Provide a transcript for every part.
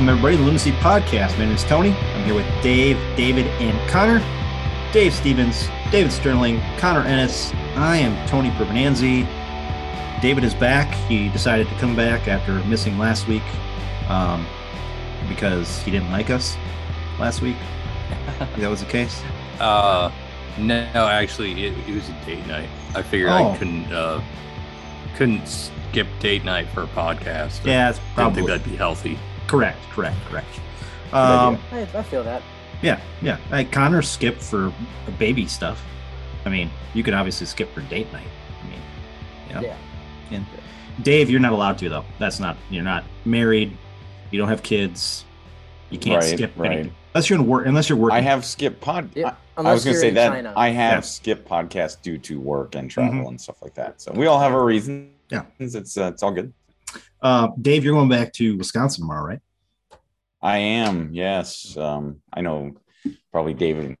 Welcome everybody to the Lunacy Podcast. My name is Tony. I'm here with Dave, David, and Connor. Dave Stevens, David Sterling, Connor Ennis. I am Tony Pervenanzi. David is back. He decided to come back after missing last week um, because he didn't like us last week. that was the case. Uh, no, actually, it, it was a date night. I figured Oh. I couldn't uh, couldn't skip date night for a podcast. Yeah, it's probably think that'd be healthy. Correct. Correct. Correct. Um, I, I feel that. Yeah, yeah. Like Connor skipped for baby stuff. I mean, you could obviously skip for date night. I mean, yeah. Yeah. And Dave, you're not allowed to though. That's not. You're not married. You don't have kids. You can't Right, skip right. anything unless you're in work. Unless you're working. I have skipped pod. Yeah, I, I was going to say that China. I have Yeah. skipped podcasts due to work and travel Mhm. and stuff like that. So we all have our reasons. Yeah. it's uh, it's all good. Uh, Dave, you're going back to Wisconsin tomorrow, right? I am. Yes. Um, I know. Probably David and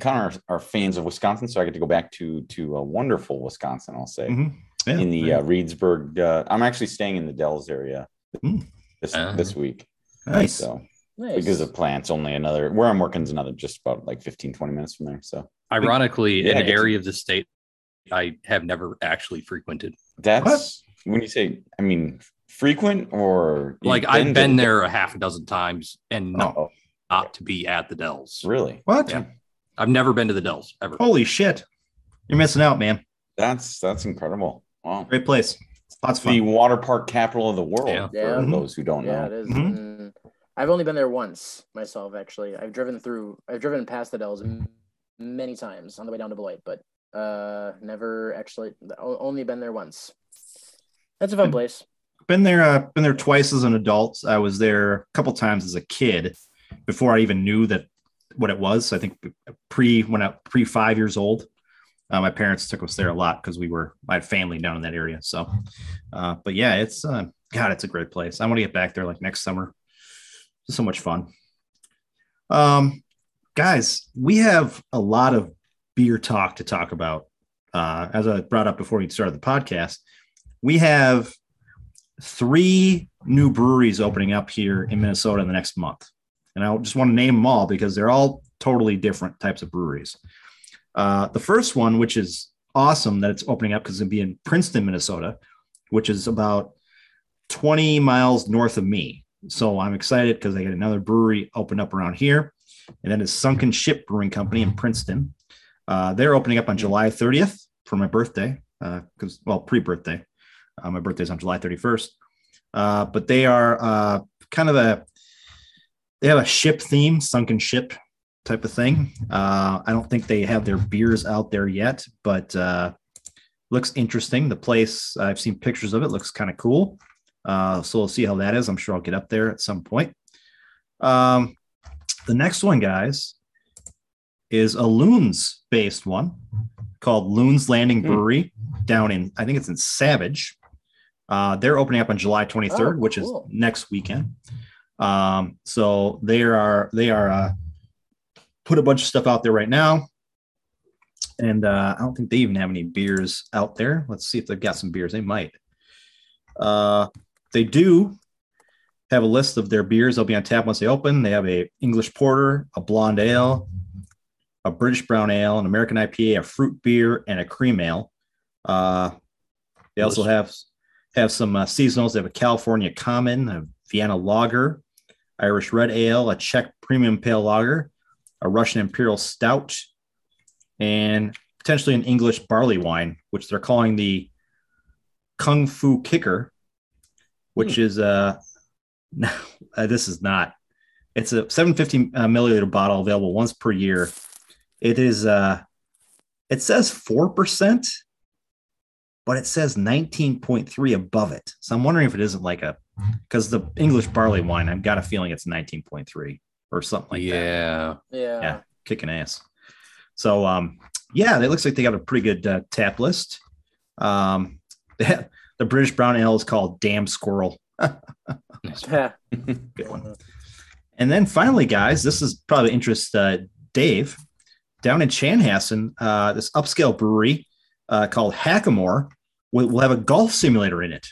Connor are, are fans of Wisconsin, so I get to go back to to a wonderful Wisconsin. I'll say Mhm. Yeah. in the uh, Reedsburg. Uh, I'm actually staying in the Dells area Mm. this Ah. this week. nice. So nice. because of plants, only another where I'm working is another just about like 15, 20 minutes from there. So Ironically, Yeah, an I get to- area of the state I have never actually frequented. That's when you say, I mean, frequent or you've Like I've been the- there a half a dozen times and not, Oh, not to be at the Dells. really? What? Yeah. I've never been to the Dells ever. Holy shit! You're missing out, man. That's that's incredible. Wow. Great place. Lots of The water park capital of the world Yeah. for Yeah. Those who don't yeah, know. it is. Mhm. Mm. I've only been there once myself. Actually, I've driven through. I've driven past the Dells many times on the way down to Beloit, but uh, never actually. Only been there once. That's a fun place. Been there. Uh, been there twice as an adult. I was there a couple times as a kid before I even knew that what it was. So I think pre when I pre five years old. Uh, my parents took us there a lot because we were I had family down in that area. So, uh, but yeah, it's uh, God, it's a great place. I want to get back there like next summer. It's so much fun. Um, guys, we have a lot of beer talk to talk about. Uh, as I brought up before we started the podcast, we have three new breweries opening up here in Minnesota in the next month. And I just want to name them all because they're all totally different types of breweries. Uh, the first one, which is awesome that it's opening up because to be in Princeton, Minnesota, which is about 20 miles north of me. So I'm excited because I get another brewery open up around here. And then it's Sunken Ship Brewing Company in Princeton. Uh, they're opening up on July 30th for my birthday, because, well, pre birthday. Uh, my birthday's on July 31st. Uh, but they are uh, kind of a, they have a ship theme, sunken ship type of thing. Uh, I don't think they have their beers out there yet, but uh, looks interesting. The place, I've seen pictures of it, looks kind of cool. Uh, so we'll see how that is. I'm sure I'll get up there at some point. Um, the next one, guys, is a Loons based one called Loons Landing Hmm. Brewery down in, I think it's in Savage. Uh, they're opening up on July 23rd, Oh, which is next weekend. Um, so they are they are uh, put a bunch of stuff out there right now, and uh, I don't think they even have any beers out there. Let's see if they've got some beers. They might. Uh, they do have a list of their beers. They'll be on tap once they open. They have a English porter, a blonde ale, a British brown ale, an American IPA, a fruit beer, and a cream ale. Uh, they also have have some uh, seasonals. They have a California Common, a Vienna Lager, Irish Red Ale, a Czech Premium Pale Lager, a Russian Imperial Stout, and potentially an English barley wine, which they're calling the Kung Fu Kicker, which is uh, no, uh, this is not. It's a 750 uh, milliliter bottle available once per year. It is uh, it says four percent, but it says 19.3 above it. So I'm wondering if it isn't like a because the English barley wine, I've got a feeling it's 19.3 or something like that. yeah. Yeah. Yeah. Kicking ass. So um, yeah, it looks like they got a pretty good uh, tap list. Um, the British brown ale is called Damn Squirrel. Yeah. Good one. And then finally, guys, this is probably interest uh, Dave down in Chanhassen. Uh, this upscale brewery uh, called Hackamore will, will have a golf simulator in it.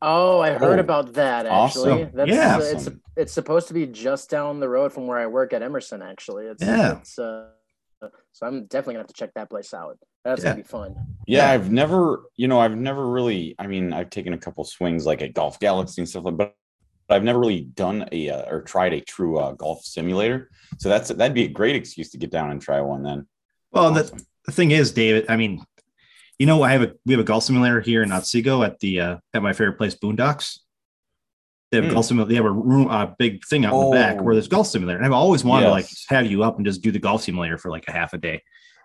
Oh, I heard Oh, about that actually. awesome. That's Yeah. uh, it's it's supposed to be just down the road from where I work at Emerson. Actually, it's Yeah. It's, uh, so I'm definitely gonna have to check that place out. That's Yeah. gonna be fun. Yeah, Yeah. I've never, you know, I've never really. I mean, I've taken a couple swings like at Golf Galaxy and stuff like, but I've never really done a uh, or tried a true uh, golf simulator. So that's that'd be a great excuse to get down and try one. Then. Well, Awesome. the thing is, David, I mean, you know, I have a we have a golf simulator here in Otsego at the uh, at my favorite place, Boondocks. They have a Hmm. golf simulator. They have a room, a big thing out in the back Oh. where there's golf simulator. And I've always wanted to like have you up and just do the golf simulator for like a half a day.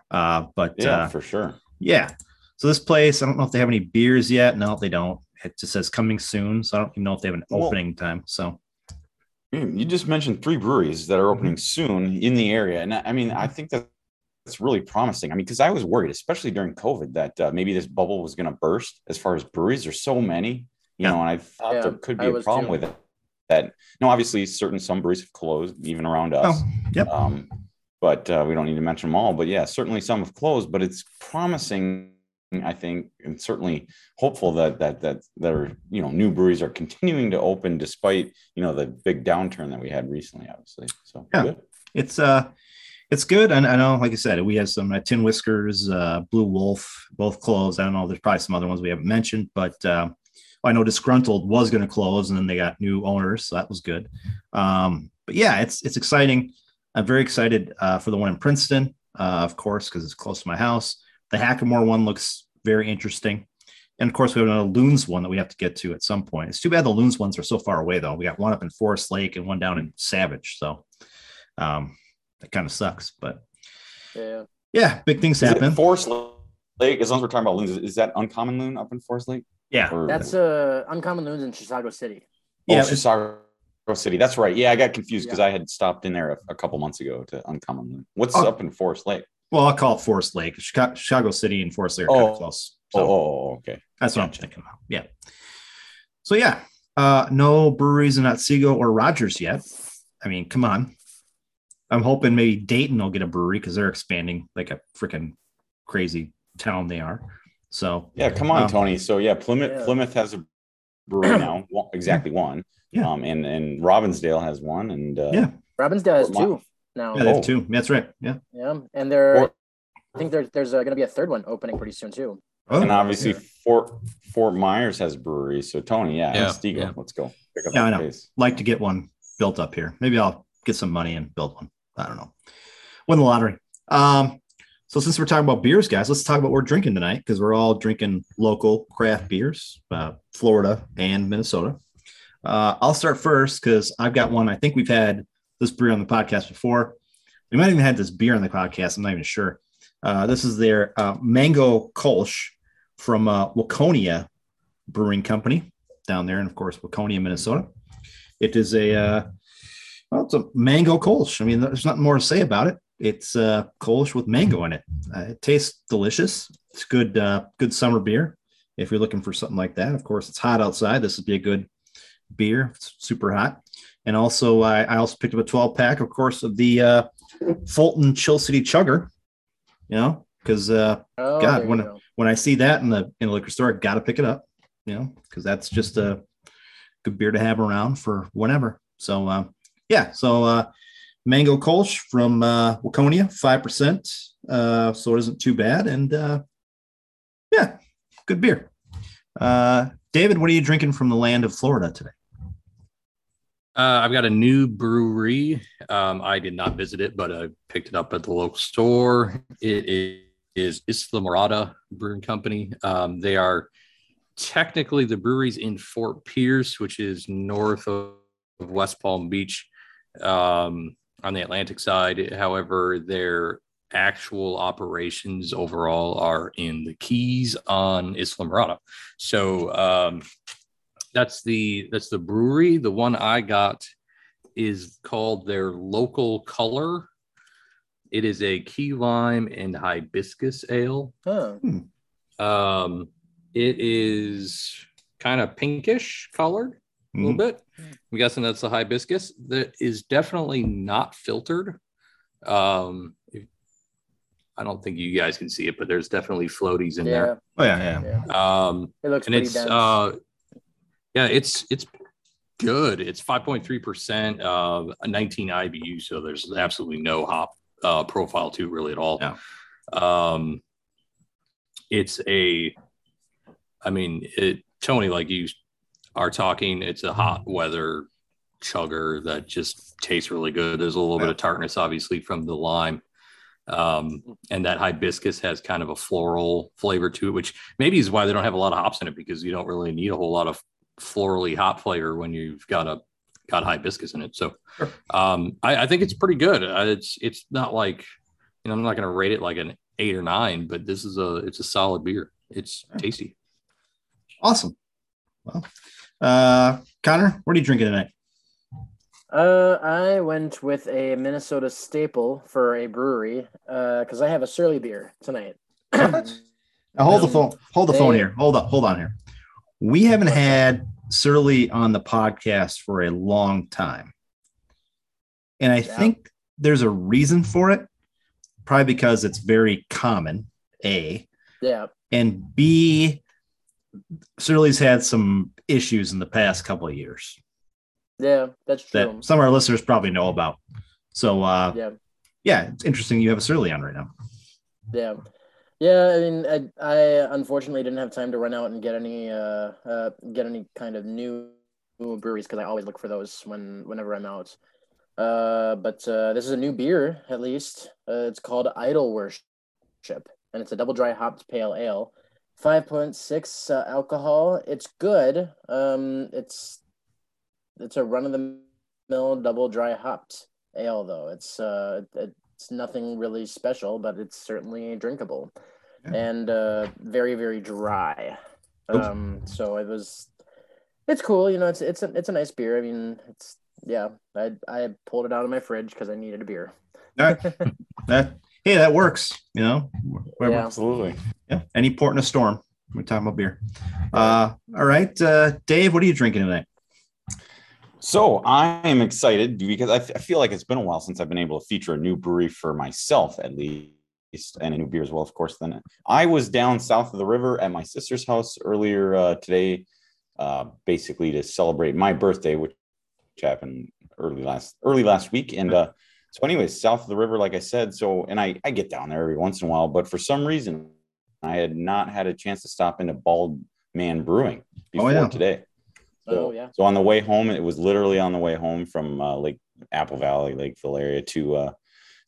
Uh, but Yeah, uh, for sure. yeah. So this place, I don't know if they have any beers yet. No, they don't. It just says coming soon. So I don't even know if they have an Well- opening time. So Mm, You just mentioned three breweries that are opening soon in the area, and I I mean, I think that that's really promising. I mean, because I was worried, especially during COVID, that uh, maybe this bubble was going to burst as far as breweries. There's so many, you Yeah. know, and I thought Yeah, there could be a problem too. with it. That no, obviously, certain some breweries have closed, even around us. oh, yep. Um, but uh, we don't need to mention them all. But yeah, certainly some have closed, but it's promising. I think, and certainly hopeful that that that that are you know new breweries are continuing to open despite you know the big downturn that we had recently, obviously. So Yeah. good. it's uh it's good and i know like i said we have some uh, tin whiskers uh blue wolf both closed i don't know there's probably some other ones we haven't mentioned but um i know disgruntled was going to close and then they got new owners so that was good um but yeah it's it's exciting i'm very excited uh for the one in princeton uh of course because it's close to my house the hackamore one looks very interesting and of course, we have another Loons one that we have to get to at some point. It's too bad the Loons ones are so far away, though. We got one up in Forest Lake and one down in Savage. So um, that kind of sucks. But Yeah. yeah, big things Is happen. Forest Lake, as long as we're talking about loons, is that uncommon loon up in Forest Lake? yeah. Or, That's uh uncommon loons in Chisago City. oh, Yeah. Chisago City. That's right. Yeah, I got confused because Yeah. I had stopped in there a, a couple months ago to uncommon loon. What's Oh. up in Forest Lake? Well, I'll call it Forest Lake. Chisago, Chisago City and Forest Lake are kind Oh. of close. Oh, So oh, oh, okay. that's what I'm thinking about. Yeah. So yeah, uh, no breweries in Otsego or Rogers yet. I mean, come on. I'm hoping maybe Dayton will get a brewery because they're expanding like a freaking crazy town they are. So Yeah, come on, Um, Tony. So yeah, Plymouth Yeah. Plymouth has a brewery now, one- exactly one. Yeah. Um, and and Robbinsdale has one, and uh, Yeah. Robbinsdale has Fort two now. yeah, they Oh. have two. That's right. Yeah. Yeah, and there, Fort- I think there, there's uh, going to be a third one opening pretty soon too. Oh, and obviously Yeah. Fort Fort Myers has breweries. So Tony, yeah, Yeah, Stiegel, yeah. let's go. Pick up Yeah, I know. pace. like to get one built up here. Maybe I'll get some money and build one. I don't know. Win the lottery. Um, so since we're talking about beers, guys, let's talk about what we're drinking tonight because we're all drinking local craft beers, uh, Florida and Minnesota. Uh, I'll start first because I've got one. I think we've had this beer on the podcast before. We might even had this beer on the podcast. I'm not even sure. Uh, this is their uh, Mango Kolsch from uh, Waconia Brewing Company down there, and of course, Waconia, Minnesota. It is a uh, well, it's a mango Kolsch. I mean, there's nothing more to say about it. It's uh, Kolsch with mango in it. Uh, it tastes delicious. It's good, uh, good summer beer. If you're looking for something like that, of course, it's hot outside. This would be a good beer. It's super hot. And also, I, I also picked up a 12 pack, of course, of the uh, Fulton Chill City Chugger. You know, because uh, Oh, God, when- go. when I see that in the in the liquor store, I got to pick it up. You know, because that's just a good beer to have around for whenever. So uh, yeah, so uh, mango Kolsch from uh, Waconia, five percent. Uh, so it isn't too bad, and uh, yeah, good beer. Uh, David, what are you drinking from the land of Florida today? Uh, I've got a new brewery. Um, I did not visit it, but I picked it up at the local store. It is, is Islamorada Brewing Company. Um, they are technically the breweries in Fort Pierce, which is north of West Palm Beach um, on the Atlantic side. However, their actual operations overall are in the Keys on Islamorada. So um, that's the that's the brewery. The one I got is called their local color. It is a key lime and hibiscus ale. Huh. Um, it is kind of pinkish colored a little Mhm. bit. I'm guessing that's the hibiscus. That is definitely not filtered. Um, if- I don't think you guys can see it, but there's definitely floaties in Yeah, there. Oh yeah, yeah. yeah. Um, It looks and pretty it's dense. uh, Yeah, it's it's good. It's 5.3%, uh, a 19 IBU. So there's absolutely no hop uh, profile to it really at all. Yeah. Um, it's a, I mean, it, Tony, like you are talking, it's a hot weather chugger that just tastes really good. There's a little bit of tartness, obviously, from the lime. Um, and that hibiscus has kind of a floral flavor to it, which maybe is why they don't have a lot of hops in it because you don't really need a whole lot of florally hop flavor when you've got a got hibiscus in it. So Sure. um, I, I think it's pretty good. Uh, it's it's not like you know I'm not going to rate it like an eight or nine, but this is a it's a solid beer. It's tasty. Awesome. Well, uh, Connor, what are you drinking tonight? Uh, I went with a Minnesota staple for a brewery Uh, because I have a Surly beer tonight. Now hold the Um, phone. Hold the phone here. Hold on. Hold on here. We haven't had Surly on the podcast for a long time, and I Yeah. think there's a reason for it. Probably because it's very common. A yeah, and B. Surly's had some issues in the past couple of years yeah, that's true. that some of our listeners probably know about. So, uh, Yeah, yeah, it's interesting you have a Surly on right now. yeah, yeah. I mean, I, I unfortunately didn't have time to run out and get any, uh, uh get any kind of new breweries because I always look for those when whenever I'm out. Uh, but uh, this is a new beer, at least. Uh, it's called Idol Worship, and it's a double dry hopped pale ale. 5.6 uh, alcohol. It's good. Um, it's it's a run of the mill double dry hopped ale though. It's uh it's nothing really special, but it's certainly drinkable Yeah. and uh very very dry. Um, so it was it's cool. You know, it's it's a it's a nice beer. I mean, it's yeah. I I pulled it out of my fridge because I needed a beer. All right. That hey, that works. You know, whatever. Yeah. Absolutely. Yeah, any port in a storm. We're talking about beer. Uh, all right, uh, Dave, what are you drinking tonight? So I am excited because I, f- I feel like it's been a while since I've been able to feature a new brewery for myself, at least, and a new beer as well, of course. Then I was down south of the river at my sister's house earlier uh, today, uh, basically to celebrate my birthday, which happened early last early last week. And uh, so, anyways, south of the river, like I said. So, and I I get down there every once in a while, but for some reason, I had not had a chance to stop into Bald Man Brewing before yeah. today. So, Oh, yeah. So on the way home, it was literally on the way home from uh, Lake Apple Valley, Lakeville area to uh,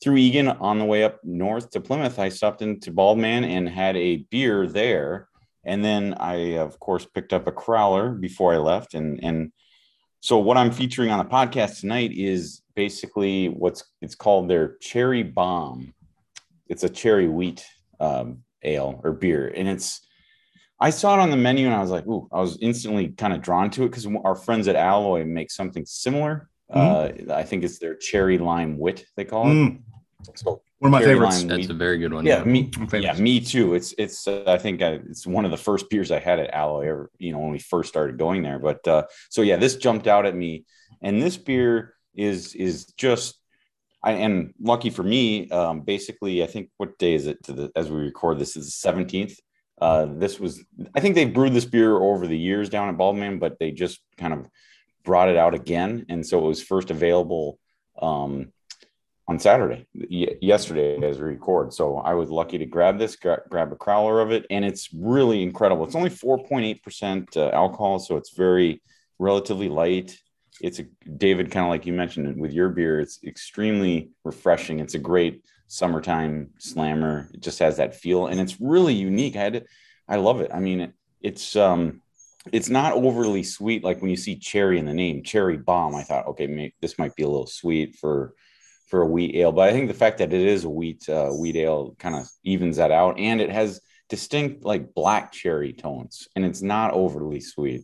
through Eagan on the way up north to Plymouth. I stopped into bald man and had a beer there, and then I of course picked up a crowler before I left. And and so what I'm featuring on the podcast tonight is basically what's it's called their Cherry Bomb. It's a cherry wheat um, ale or beer, and it's I saw it on the menu and I was like, ooh, I was instantly kind of drawn to it because our friends at Alloy make something similar. Uh, I think it's their cherry lime wit, they call it. Mm, So, one of my favorites. lime. That's a very good one. yeah, me, yeah, me too. It's, it's, uh, I think I, it's one of the first beers I had at Alloy ever, you know, when we first started going there. But, uh, so yeah, this jumped out at me. And this beer is, is just, I and lucky for me, um, basically, I think what day is it to the as we record this is the 17th. Uh, this was I think they've brewed this beer over the years down at Baldman, but they just kind of brought it out again, and so it was first available um, on Saturday, y- yesterday as we record. So I was lucky to grab this, gra- grab a crowler of it, and it's really incredible. It's only 4.8 percent uh, alcohol, so it's very relatively light. It's a David, kind of like you mentioned with your beer. It's extremely refreshing. It's a great summertime slammer. It just has that feel, and it's really unique. I had, to, I love it. I mean, it, it's um, it's not overly sweet. Like when you see cherry in the name, cherry bomb. I thought, okay, maybe this might be a little sweet for for a wheat ale, but I think the fact that it is a wheat uh, wheat ale kind of evens that out, and it has distinct like black cherry tones, and it's not overly sweet,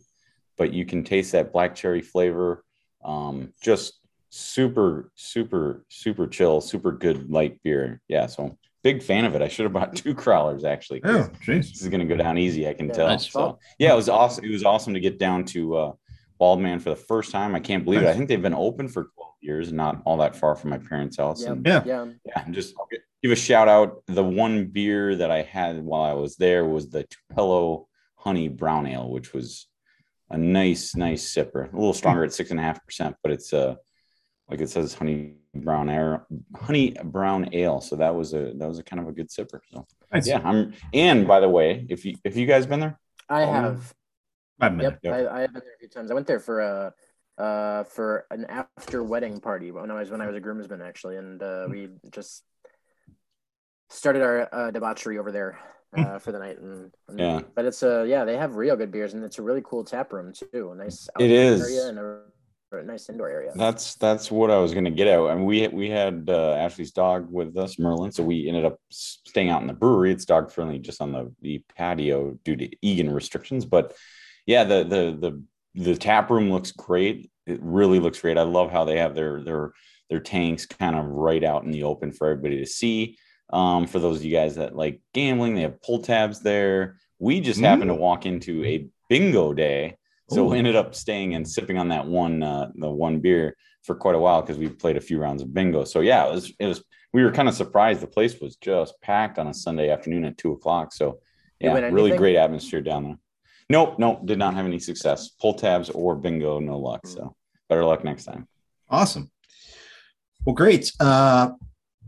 but you can taste that black cherry flavor. Um, just super, super, super chill, super good light beer. Yeah, so big fan of it. I should have bought two crawlers actually. Oh, jeez. This is gonna go down easy, I can Yeah, tell. nice. So yeah, it was awesome. It was awesome to get down to uh Baldman for the first time. I can't believe it. I think they've been open for 12 years, not all that far from my parents' house. Yeah. And Yeah. Yeah. yeah, and just give a shout out. The one beer that I had while I was there was the Tupelo Honey Brown Ale, which was a nice, nice sipper. A little stronger at six and a half percent, but it's uh like it says honey brown air honey brown ale. So that was a that was a kind of a good sipper. So Nice. yeah, I'm and by the way, if you if you guys been there, I have. Five minutes. Yep, Yep. I, I have been there a few times. I went there for a uh for an after wedding party when I was when I was a groomsman actually, and uh, we just started our uh, debauchery over there uh, for the night. And, and- Yeah. but it's a yeah they have real good beers and it's a really cool tap room too. A nice it is area and a, a nice indoor area. That's that's what I was gonna get at. And we we had uh, Ashley's dog with us, Merlin. So we ended up staying out in the brewery. It's dog friendly, just on the, the patio due to Eagan restrictions. But yeah, the the the the tap room looks great. It really looks great. I love how they have their their their tanks kind of right out in the open for everybody to see. Um, for those of you guys that like gambling, they have pull tabs there. We just happened to walk into a bingo day. So Ooh. we ended up staying and sipping on that one uh, the one beer for quite a while because we played a few rounds of bingo. So yeah, it was it was we were kind of surprised. The place was just packed on a Sunday afternoon at two o'clock. So yeah, really anything? great atmosphere down there. Nope, nope, did not have any success. Pull tabs or bingo, no luck. So better luck next time. Awesome. Well, great. Uh,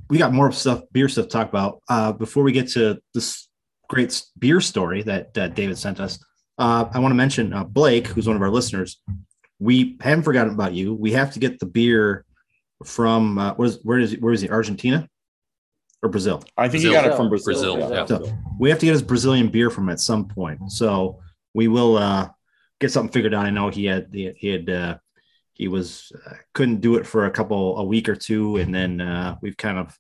we got more stuff, beer stuff to talk about. Uh, before we get to this great beer story that uh, David sent us, uh, I want to mention uh, Blake, who's one of our listeners. We haven't forgotten about you. We have to get the beer from uh, what is where is where is he? Argentina or Brazil? I think Brazil. you got it from Brazil. Brazil, yeah. So we have to get his Brazilian beer from him at some point. So we will uh, get something figured out. I know he had he, he had uh, he was uh, couldn't do it for a couple a week or two, and then uh, we've kind of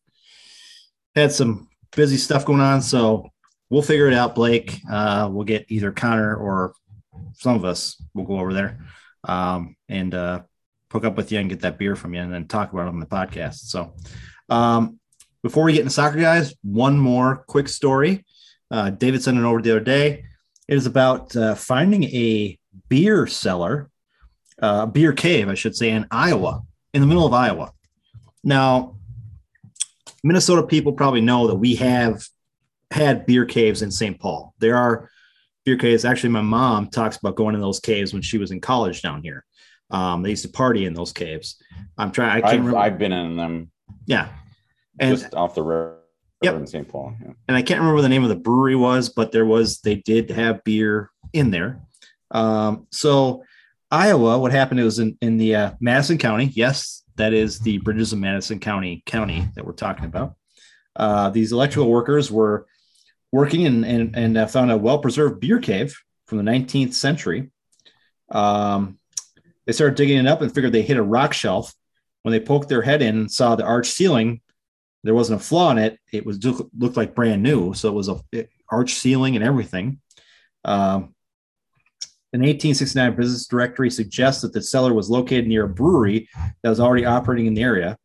had some busy stuff going on. So we'll figure it out, Blake. Uh, we'll get either Connor or some of us. We'll go over there um, and uh, hook up with you and get that beer from you, and then talk about it on the podcast. So. Um, before we get into soccer, guys, one more quick story. Uh, David sent it over the other day. It is about uh, finding a beer cellar, uh, beer cave, I should say, in Iowa, in the middle of Iowa. Now, Minnesota people probably know that we have had beer caves in St. Paul. There are beer caves. Actually, my mom talks about going in those caves when she was in college down here. Um, they used to party in those caves. I'm trying. I can't I've, remember. I've been in them yeah, and just off the road. Yep. in St. Paul. Yeah. and I can't remember the name of the brewery was, but there was they did have beer in there. Um, so Iowa, what happened? Was in in the uh, Madison County. Yes, that is the Bridges of Madison County county that we're talking about. Uh, these electrical workers were working and and, and uh, found a well preserved beer cave from the 19th century. Um, they started digging it up and figured they hit a rock shelf. When they poked their head in and saw the arch ceiling, there wasn't a flaw in it. It was looked like brand new, so it was a it- arch ceiling and everything. Um, an 1869 business directory suggests that the cellar was located near a brewery that was already operating in the area.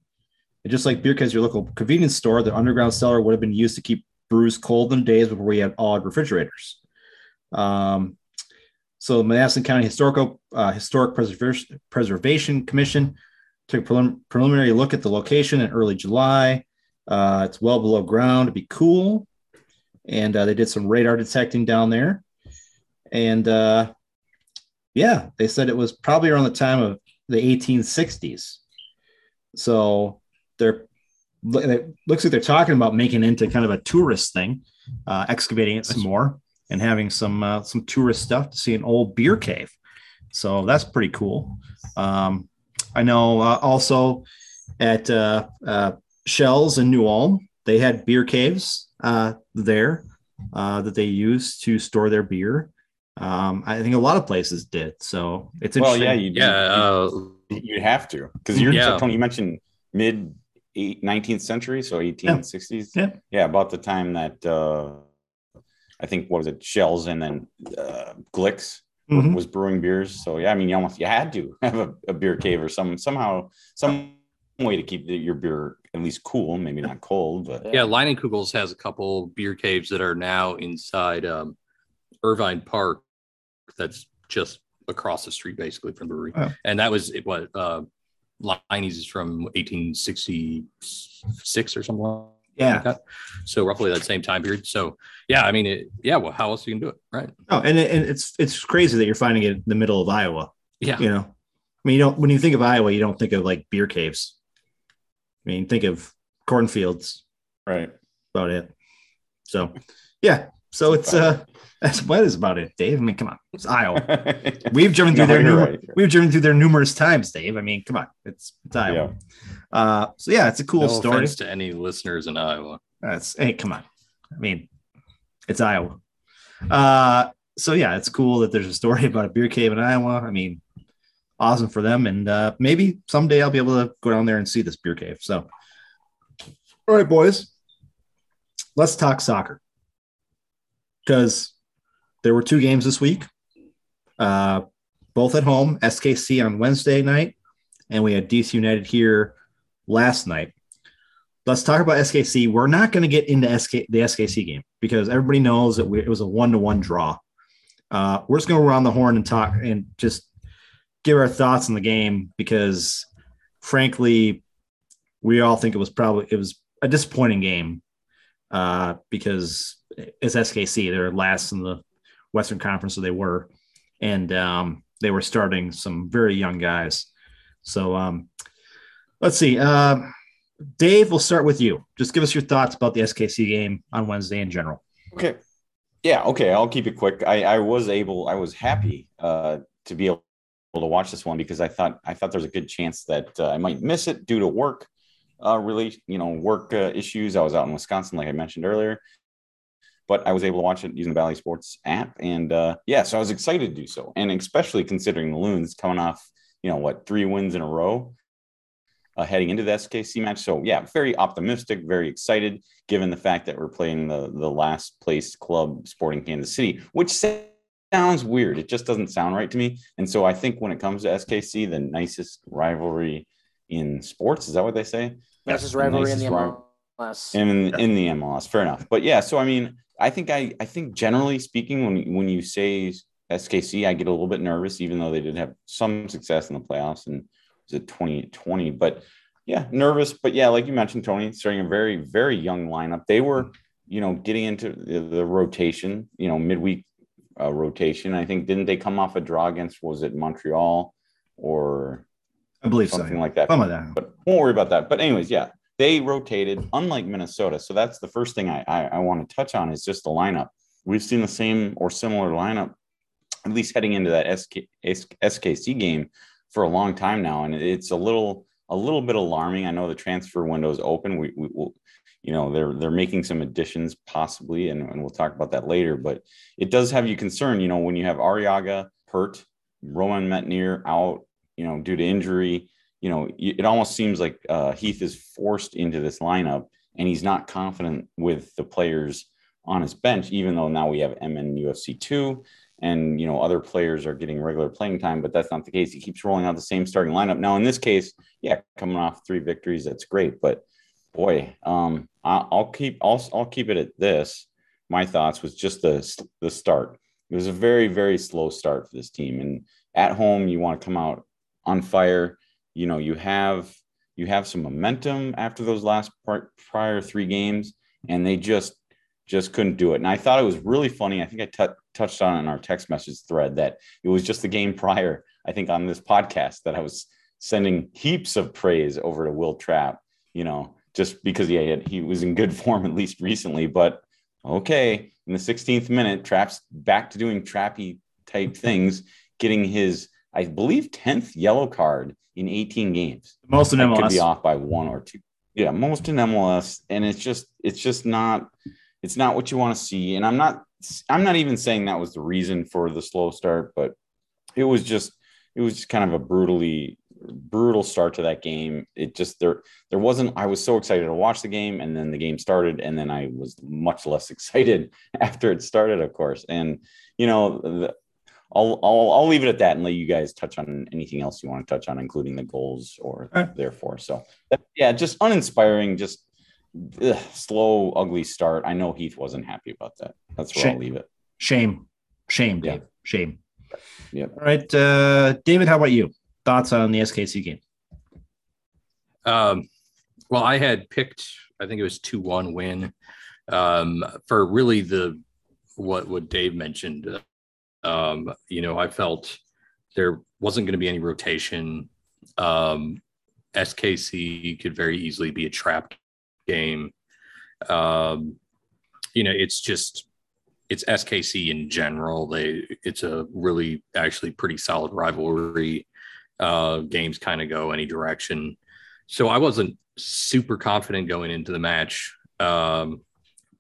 And just like beer cans, your local convenience store, the underground cellar would have been used to keep brews cold in the days before we had odd refrigerators. Um, so the Madison County Historical uh, Historic Preservation, Preservation Commission took a prelim- preliminary look at the location in early July. Uh, it's well below ground to be cool. And uh, they did some radar detecting down there. And uh, yeah, they said it was probably around the time of the 1860s. So they're it looks like they're talking about making it into kind of a tourist thing, uh, excavating it some more and having some uh, some tourist stuff to see an old beer cave. So that's pretty cool. Um, I know uh, also at uh, uh, Schells in New Ulm, they had beer caves uh, there uh, that they used to store their beer. Um, I think a lot of places did. So it's Well, interesting. yeah, you Yeah, uh, you have to because you're Yeah. Tony. You mentioned mid 19th century, so 1860s. Yeah. yeah, about the time that uh, I think what was it, Schells and then uh, Glicks Mhm. was brewing beers. So yeah, I mean, you almost you had to have a, a beer cave or some somehow some way to keep the, your beer at least cool, maybe not cold, but yeah, Leinenkugels has a couple beer caves that are now inside um, Irvine Park. That's just across the street, basically from the brewery. Oh. And that was it. What uh, Liney's is from 1866 or something. like Yeah. like that. So roughly that same time period. So yeah, I mean, it, yeah. Well, how else you can do it, right? Oh, and, it, and it's it's crazy that you're finding it in the middle of Iowa. Yeah. You know, I mean, you don't when you think of Iowa, you don't think of like beer caves. I mean, think of cornfields. Right. About it. So, yeah. So it's uh, that's what is about it, Dave. I mean, come on, it's Iowa. We've driven through No, their you're right. we've driven through there numerous times, Dave. I mean, come on, it's, it's Iowa. Uh, so yeah, it's a cool no story. to any listeners in Iowa. That's hey, come on. I mean, it's Iowa. Uh, so yeah, it's cool that there's a story about a beer cave in Iowa. I mean, awesome for them, and uh, maybe someday I'll be able to go down there and see this beer cave. So, all right, boys, let's talk soccer because there were two games this week, uh, both at home. SKC on Wednesday night, and we had DC United here last night let's talk about SKC. We're not going to get into SK, the SKC game because everybody knows that we, it was a one to one draw. Uh, we're just going to round the horn and talk and just give our thoughts on the game because, frankly, we all think it was probably it was a disappointing game uh, because it's SKC. They're last in the Western Conference, so they were, and um, they were starting some very young guys. So um, let's see. Uh, Dave, we'll start with you. Just give us your thoughts about the SKC game on Wednesday in general. Okay. Yeah. Okay. I'll keep it quick. I, I was able, I was happy uh, to be able to watch this one because I thought, I thought there's a good chance that uh, I might miss it due to work, uh, really, you know, work uh, issues. I was out in Wisconsin, like I mentioned earlier, but I was able to watch it using the Bally Sports app. And uh, yeah, so I was excited to do so. And especially considering the Loons coming off, you know, what, three wins in a row uh, heading into the SKC match. So yeah, very optimistic, very excited, given the fact that we're playing the the last place club, Sporting Kansas City, which sounds weird. It just doesn't sound right to me. And so I think when it comes to SKC, the nicest rivalry in sports is that what they say? Nicest The rivalry in the nicest ri- MLS. in in the MLS. Fair enough. But yeah, so I mean, I think I I think generally speaking, when when you say SKC, I get a little bit nervous, even though they did have some success in the playoffs and was it 2020. But yeah, nervous. But yeah, like you mentioned, Tony, starting a very, very young lineup. They were, you know, getting into the, the rotation, you know, midweek uh, rotation. I think didn't they come off a draw against was it Montreal or I believe something so. like that? Some of that. but won't worry about that. But anyways, yeah, they rotated, unlike Minnesota. So that's the first thing I, I, I want to touch on is just the lineup. We've seen the same or similar lineup, at least heading into that SK, SKC game for a long time now, and it's a little a little bit alarming. I know the transfer window is open. We, we will, you know, they're they're making some additions possibly, and, and we'll talk about that later. But it does have you concerned, you know, when you have Arriaga hurt, Romain Métanire out, you know, due to injury, you know, it almost seems like uh, Heath is forced into this lineup and he's not confident with the players on his bench, even though now we have M MN UFC 2 and, you know, other players are getting regular playing time, but that's not the case. He keeps rolling out the same starting lineup. Now, in this case, yeah, coming off three victories, that's great. But boy, um, I'll keep, I'll, I'll keep it at this. My thoughts was just the, the start. It was a very, very slow start for this team. And at home, you want to come out on fire. You know, you have you have some momentum after those last part, prior three games, and they just just couldn't do it. And I thought it was really funny. I think I t- touched on it in our text message thread that it was just the game prior. I think on this podcast that I was sending heaps of praise over to Wil Trapp. You know, just because he had he was in good form at least recently. But okay, in the 16th minute, Trapp's back to doing trappy type things, getting his I believe 10th yellow card in 18 games. Most in I could be off by one or two. Yeah, most in MLS, and it's just it's just not it's not what you want to see. And I'm not I'm not even saying that was the reason for the slow start, but it was just it was just kind of a brutally brutal start to that game. It just there there wasn't I was so excited to watch the game and then the game started and then I was much less excited after it started, of course. And you know, the, I'll, I'll I'll leave it at that and let you guys touch on anything else you want to touch on, including the goals or All right. therefore. So yeah, just uninspiring, just ugh, slow, ugly start. I know Heath wasn't happy about that. That's where Shame. I'll leave it. Shame. Shame, Yeah. Dave. Shame. Yep. All right. Uh, David, how about you? Thoughts on the SKC game? Um, well, I had picked I think it was two one win um, for really the what what Dave mentioned. Um, you know, I felt there wasn't going to be any rotation. Um, SKC could very easily be a trap game. Um, you know, it's just it's SKC in general. They it's a really actually pretty solid rivalry. Uh, games kind of go any direction. So I wasn't super confident going into the match. Um,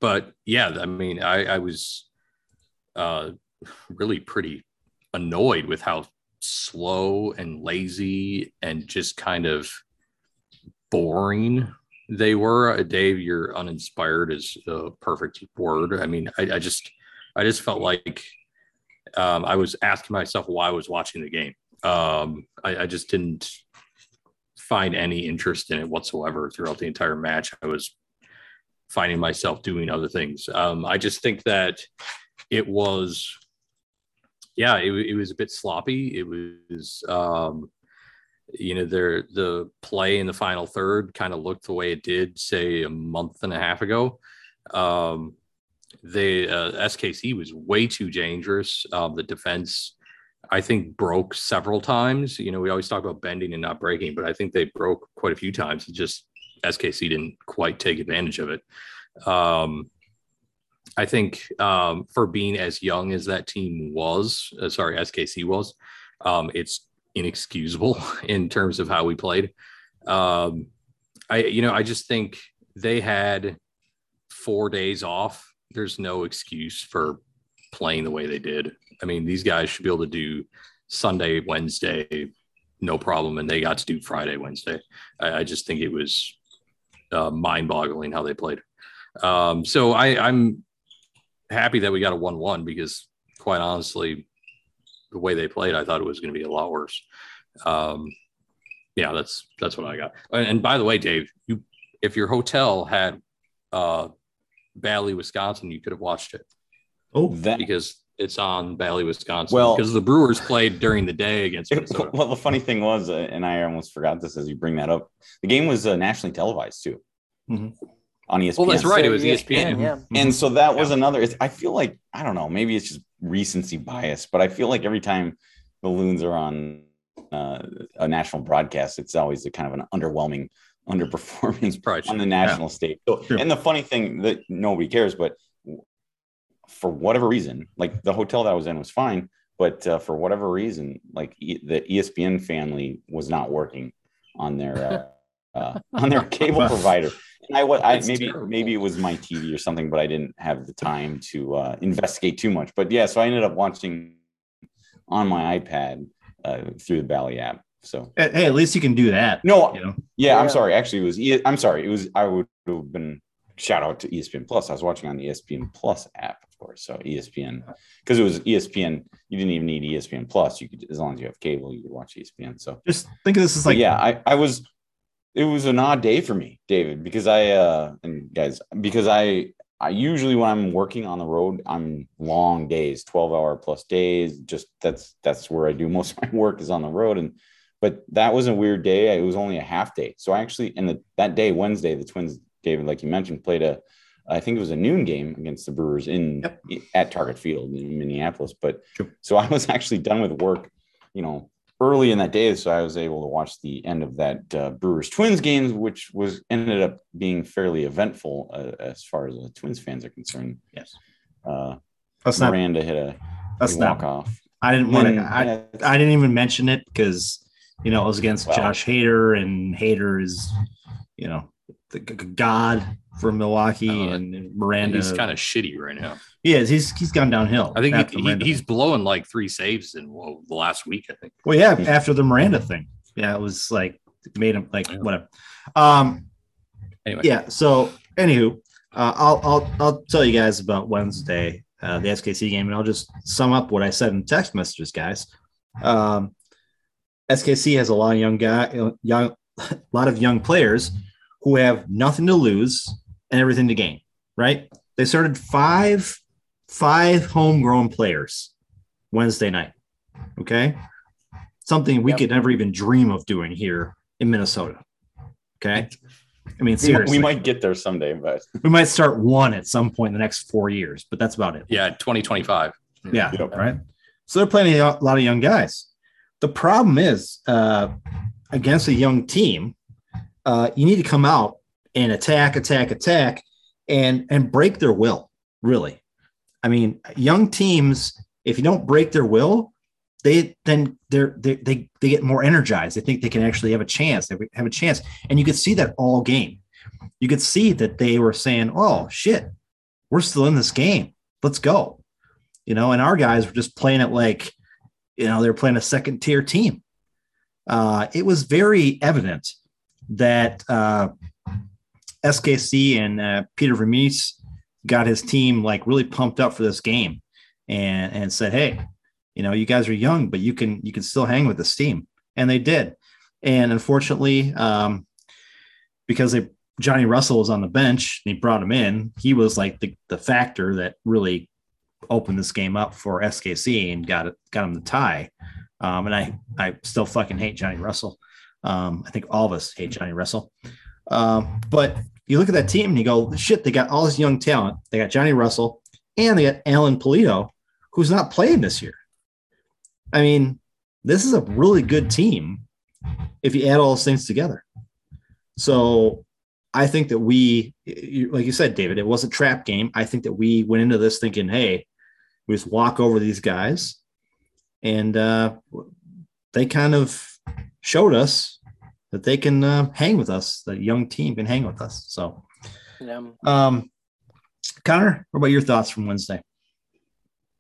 but yeah, I mean, I, I was uh, really pretty annoyed with how slow and lazy and just kind of boring they were. Uh, Dave, you're uninspired is a perfect word. I mean, I, I just, I just felt like um, I was asking myself why I was watching the game. Um, I, I just didn't find any interest in it whatsoever throughout the entire match. I was finding myself doing other things. Um, I just think that it was, yeah, it, it was a bit sloppy. It was, um, you know, there the play in the final third kind of looked the way it did, say, a month and a half ago. Um, the uh, SKC was way too dangerous. Um, the defense, I think, broke several times. You know, we always talk about bending and not breaking, but I think they broke quite a few times. It just SKC didn't quite take advantage of it. Um, I think um, for being as young as that team was, uh, sorry, SKC was, um, it's inexcusable in terms of how we played. Um, I, you know, I just think they had four days off. There's no excuse for playing the way they did. I mean, these guys should be able to do Sunday, Wednesday, no problem, and they got to do Friday, Wednesday. I, I just think it was uh, mind-boggling how they played. Um, so I, I'm happy that we got a one-one because, quite honestly, the way they played, I thought it was going to be a lot worse. Um, yeah, that's that's what I got. And, and, by the way, Dave, you if your hotel had uh, Bally, Wisconsin, you could have watched it. Oh, that because it's on Bally, Wisconsin. Well, because the Brewers played during the day against Minnesota. Well, the funny thing was, uh, and I almost forgot this as you bring that up, the game was uh, nationally televised too. Mm-hmm. On ESPN. Well, that's right. It was ESPN. And, yeah. and so that was yeah. another. I feel like I don't know. Maybe it's just recency bias, but I feel like every time the Loons are on uh, a national broadcast, it's always a kind of an underwhelming underperformance on the national yeah. stage. So, and the funny thing that nobody cares, but for whatever reason, like the hotel that I was in was fine, but uh, for whatever reason, like e- the ESPN family was not working on their uh, uh, on their cable provider. And I I, maybe terrible. maybe it was my TV or something, but I didn't have the time to uh, investigate too much. But yeah, so I ended up watching on my iPad uh, through the Bally app. So hey, at least you can do that. No, you know? yeah, yeah, I'm sorry. Actually, it was. E- I'm sorry. It was. I would have been shout out to ESPN Plus. I was watching on the ESPN Plus app, of course. So ESPN, because it was ESPN, you didn't even need ESPN Plus. You could, as long as you have cable, you could watch ESPN. So just think of this as like, but yeah, I, I was, it was an odd day for me, David, because I, uh, and guys, because I, I usually when I'm working on the road, I'm long days, 12 hour plus days. Just that's, that's where I do most of my work is on the road. And, but that was a weird day. It was only a half day. So I actually, in the, that day, Wednesday, the Twins David, like you mentioned, played a, I think it was a noon game against the Brewers in yep. at Target Field in Minneapolis. But sure. so I was actually done with work, you know, early in that day, so I was able to watch the end of that uh, Brewers Twins games, which was ended up being fairly eventful uh, as far as the Twins fans are concerned. Yes, uh, that's Miranda not, hit a, that's walk not, off. I didn't want to. I, I didn't even mention it because you know it was against well, Josh Hader, and Hader is you know the god for Milwaukee uh, and Miranda. He's kind of shitty right now. He is. He's he's gone downhill. I think he, he, he's blowing like three saves in well, the last week. I think. Well, yeah, after the Miranda thing, yeah, it was like made him like whatever. Um. Anyway, yeah. So, anywho, uh, I'll I'll I'll tell you guys about Wednesday, uh, the SKC game, and I'll just sum up what I said in text messages, guys. Um, SKC has a lot of young guy, young, a lot of young players who have nothing to lose and everything to gain, right? They started five five homegrown players Wednesday night. Okay. Something we yep. could never even dream of doing here in Minnesota. Okay. I mean, seriously, we might get there someday, but we might start one at some point in the next four years, but that's about it. Yeah, 2025. Yeah, Yep. right. So they're playing a lot of young guys. The problem is, uh, against a young team, uh, you need to come out and attack, attack, attack, and and break their will. Really, I mean, young teams, if you don't break their will, they then they're, they they they get more energized. They think they can actually have a chance. They have a chance, and you could see that all game. You could see that they were saying, "Oh shit, we're still in this game. Let's go." You know, and our guys were just playing it like, you know, they were playing a second tier team. Uh, it was very evident that uh, SKC and uh, Peter Vermes got his team like really pumped up for this game, and and said, "Hey, you know, you guys are young, but you can you can still hang with this team," and they did. And unfortunately, um, because they Johnny Russell was on the bench and he brought him in, he was like the the factor that really opened this game up for SKC and got it got him the tie. Um, and I I still fucking hate Johnny Russell. Um, I think all of us hate Johnny Russell. Um, but you look at that team and you go, shit, they got all this young talent. They got Johnny Russell and they got Alan Pulido, who's not playing this year. I mean, this is a really good team if you add all those things together. So I think that we, like you said, David, it was a trap game. I think that we went into this thinking, hey, we just walk over these guys, and uh, they kind of showed us that they can uh, hang with us. The young team can hang with us. So, um, Connor, what about your thoughts from Wednesday?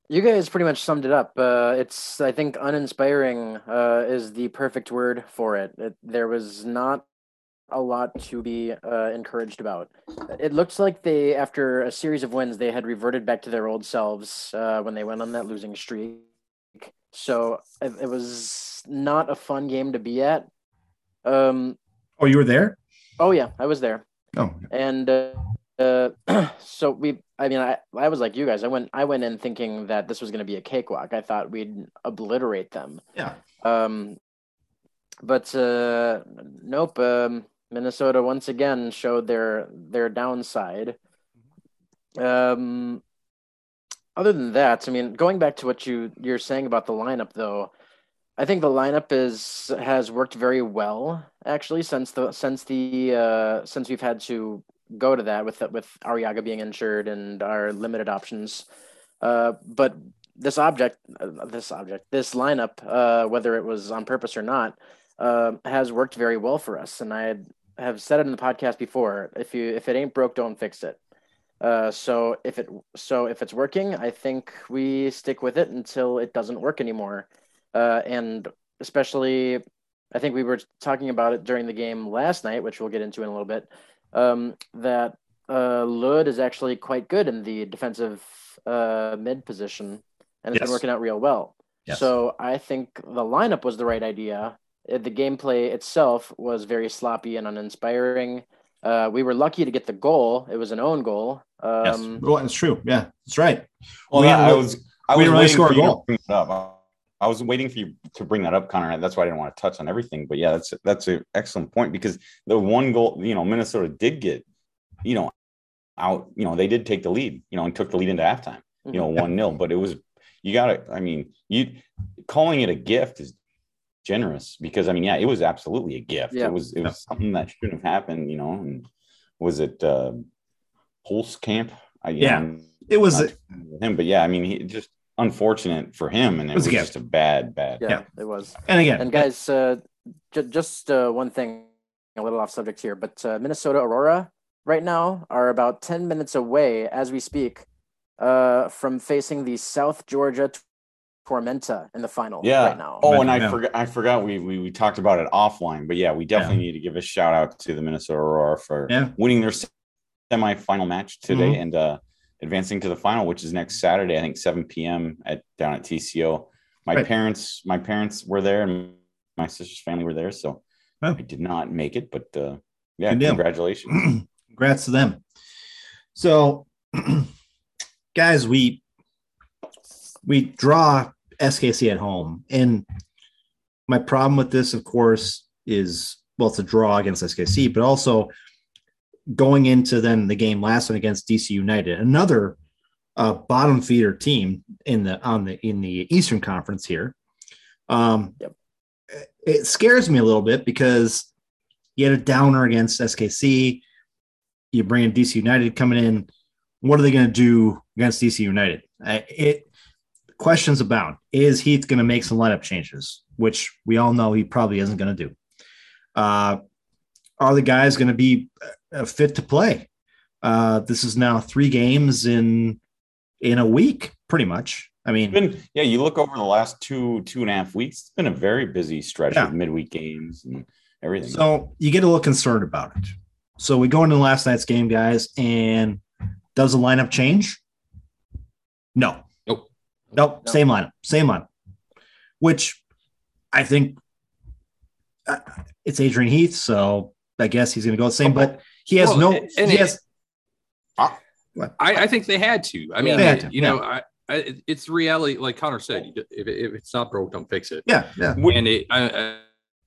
You guys pretty much summed it up. Uh, it's, I think, uninspiring uh, is the perfect word for it. it. There was not a lot to be uh, encouraged about. It looks like they, after a series of wins, they had reverted back to their old selves uh, when they went on that losing streak. So it, it was not a fun game to be at. Um, Oh, you were there? oh yeah, I was there. Oh, and uh, uh, so we i mean i i was like you guys i went i went in thinking that this was going to be a cakewalk i thought we'd obliterate them yeah. um but uh nope um minnesota once again showed their their downside um other than that i mean going back to what you you're saying about the lineup though I think the lineup is has worked very well actually since the since the uh, since we've had to go to that with with Arriaga being injured and our limited options. Uh, but this object, uh, this object, this lineup, uh, whether it was on purpose or not, uh, has worked very well for us. And I have said it in the podcast before. If you if it ain't broke, don't fix it. Uh, so if it so if it's working, I think we stick with it until it doesn't work anymore. Uh, and especially, I think we were talking about it during the game last night, which we'll get into in a little bit. Um, that uh, Lod is actually quite good in the defensive uh, mid position, and it's Yes. been working out real well. Yes. So I think the lineup was the right idea. Uh, The gameplay itself was very sloppy and uninspiring. Uh, we were lucky to get the goal. It was an own goal. Yes. Um, Well, it's true. Yeah, that's right. Well, We that- I didn't- was I we was didn't really score for a you to goal. bring it up. I was waiting for you to bring that up, Connor. That's why I didn't want to touch on everything. But yeah, that's that's an excellent point because the one goal, you know, Minnesota did get, you know, out. You know, they did take the lead. You know, and took the lead into halftime. You know, one 0 But it was you got to. I mean, you calling it a gift is generous because I mean, yeah, it was absolutely a gift. Yeah. It was it was something that shouldn't have happened. You know, and was it uh, Pulskamp? I, you Yeah. know, It was not with him, but yeah, I mean, he just unfortunate for him, and it, It was was, a just a bad, bad. yeah, Yeah. it was. and again, And guys, uh, j- just uh, one thing, a little off subject here, but uh, Minnesota Aurora right now are about 10 minutes away as we speak uh, from facing the South Georgia Tormenta in the final Yeah. right now. Oh, and I Yeah. forgot. I forgot we, we we talked about it offline, but yeah, we definitely need to give a shout out to the Minnesota Aurora for Yeah. winning their semi-final match today and uh, advancing to the final, which is next Saturday. I think 7 p.m. at down at TCO. My Right. parents, my parents were there, and my sister's family were there, so Oh. I did not make it, but uh, yeah, Good congratulations. congrats to them. So, guys, we we draw SKC at home, and my problem with this, of course, is well, it's a draw against SKC, but also going into then the game last one against DC United, another uh, bottom feeder team in the on the in the Eastern Conference here. Um, Yep. It scares me a little bit because you had a downer against SKC. You bring in DC United coming in. What are they going to do against DC United? It questions abound. Is Heath going to make some lineup changes, which we all know he probably isn't going to do? Uh, are the guys going to be uh, fit to play? Uh, this is now three games in in a week, pretty much. I mean, been yeah you look over the last two two and a half weeks it's been a very busy stretch Yeah. of midweek games and everything so you get a little concerned about it. So we go into last night's game, guys, and does the lineup change? No. Nope. Nope. No. Same lineup. Same lineup. Which I think uh, it's Adrian Heath, so I guess he's going to go the same. But he has Well, no. and he it- has. I, I think they had to. I mean, They to, you know, I, I, it's reality. Like Connor said, if, if it's not broke, don't fix it. Yeah, yeah. And it, I,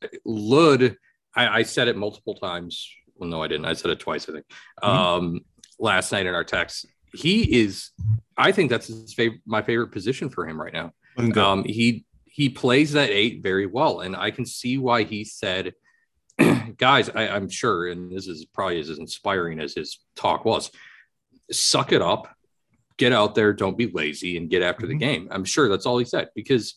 I, Lod, I, I said it multiple times. Well, no, I didn't. I said it twice. I think Mhm. um, last night in our text. He is. I think that's his favorite. My favorite position for him right now. Um, he he plays that eight very well, and I can see why he said, "Guys, I, I'm sure, and this is probably as inspiring as his talk was. Suck it up, get out there, don't be lazy, and get after Mhm. the game." I'm sure that's all he said because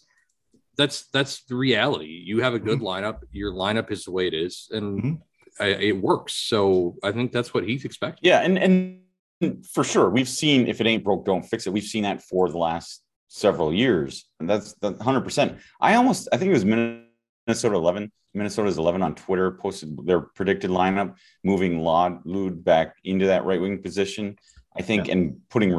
that's that's the reality. You have a good lineup. Your lineup is the way it is, and Mhm. I, it works. So I think that's what he's expecting. Yeah, and and for sure, we've seen if it ain't broke, don't fix it. We've seen that for the last several years, and that's the hundred percent. I almost, I think it was Minnesota eleven. Minnesota's eleven on Twitter posted their predicted lineup, moving Lod Lude back into that right wing position. I think, and putting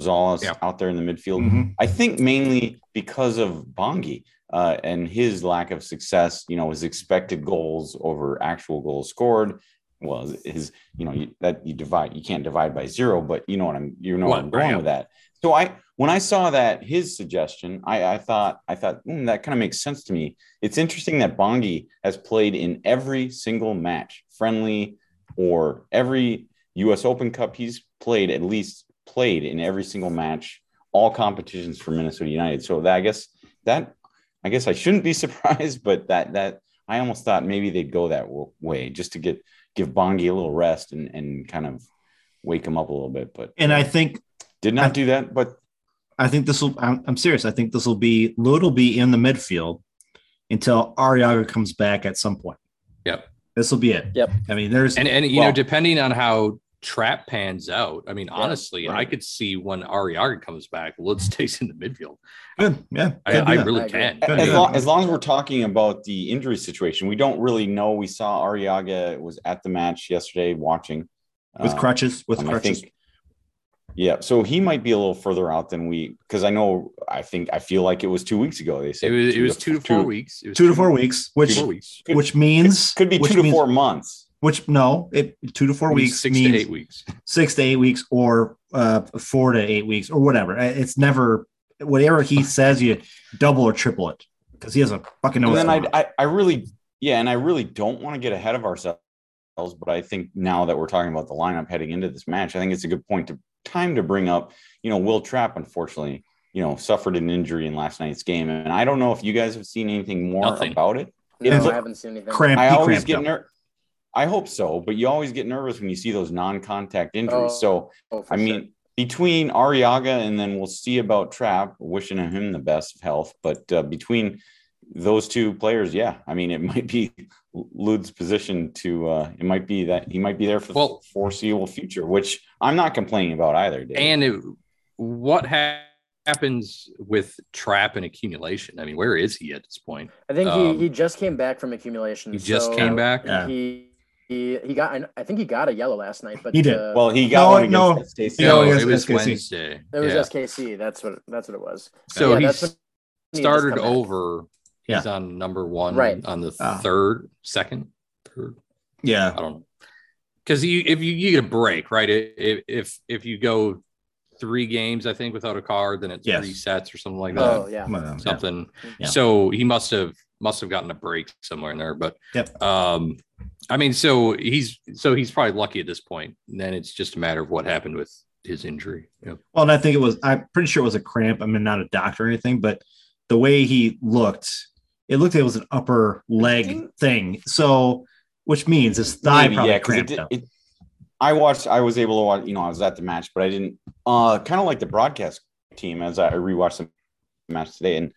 Rosales Yeah. out there in the midfield. Mhm. I think mainly because of Bongi uh, and his lack of success. You know, his expected goals over actual goals scored. Well, his you know you, that you divide you can't divide by zero, but you know what I'm you know what I'm going right, with that. So I when I saw that his suggestion, I, I thought I thought "Hmm, that kind of makes sense to me. It's interesting that Bongi has played in every single match, friendly or every U.S. Open Cup. He's played at least played in every single match, all competitions for Minnesota United. So that I guess that I guess I shouldn't be surprised, but that that I almost thought maybe they'd go that way just to get give Bongi a little rest and and kind of wake him up a little bit. But And I think did not I- do that. But I think this will. I'm, I'm serious. I think this will be Lod will be in the midfield until Arriaga comes back at some point. Yep. This will be it. Yep. I mean, there's And and you Well- know, depending on how Trapp pans out, I mean, honestly, I could see when Arriaga comes back, Lod stays in the midfield. good. Yeah, I, I really I can. Good, as yeah. long as long as we're talking about the injury situation, we don't really know. We saw Arriaga was at the match yesterday watching with Uh, crutches. With um, I crutches. think, yeah. So he might be a little further out than we, because I know, I think, I feel like it was two weeks ago. They It said was it was two to four weeks. It was two to four weeks, which Four weeks. Could- which means Could be two to means- four months. Which no, it two to four weeks six means to eight weeks. six to eight weeks, or uh, four to eight weeks, or whatever. It's never whatever he says. You double or triple it because he has a fucking know. And then I. I, I really, yeah, and I really don't want to get ahead of ourselves, but I think now that we're talking about the lineup heading into this match, I think it's a good point to time to bring up. You know, Wil Trapp, unfortunately, you know, suffered an injury in last night's game, and I don't know if you guys have seen anything more Nothing. about it. No, It's I a- haven't seen anything. cramp. I always get up. ner- I hope so, but you always get nervous when you see those non-contact injuries. Oh, so Oh, for I mean, between Arriaga and then we'll see about Trapp, wishing him the best of health. But uh, between those two players, yeah, I mean, it might be Lod's position to. Uh, it might be that he might be there for Well- the foreseeable future, which I'm not complaining about either. Dave. And it, what ha- happens with Trapp and accumulation? I mean, where is he at this point? I think um, he, he just came back from accumulation. He just so came back. Yeah. He, he he got. I- I think he got a yellow last night, but He did. Uh, well, he got No, one no. SKC. No, it was SKC. Wednesday. it was Yeah. SKC. That's what that's what it was. So Yeah, he's that's when he just started come back. over. He's on number one, Right. On the Ah. third, second, third. yeah, I don't know. Because you, if you, you get a break, right? If if if you go three games, I think without a card, then it's Yes. three sets or something like that. Oh yeah. Well, yeah. something. Yeah. So he must have must have gotten a break somewhere in there. But Yep. um, I mean, so he's so he's probably lucky at this point. And then it's just a matter of what happened with his injury. Yep. Well, and I think it was, I'm pretty sure it was a cramp. I mean, not a doctor or anything, but the way he looked, it looked like it was an upper leg thing. So, which means his thigh Maybe, probably 'cause it cramped did- up. it- I watched. I was able to watch. You know, I was at the match, but I didn't. Uh, kind of like the broadcast team as I rewatched the match today, and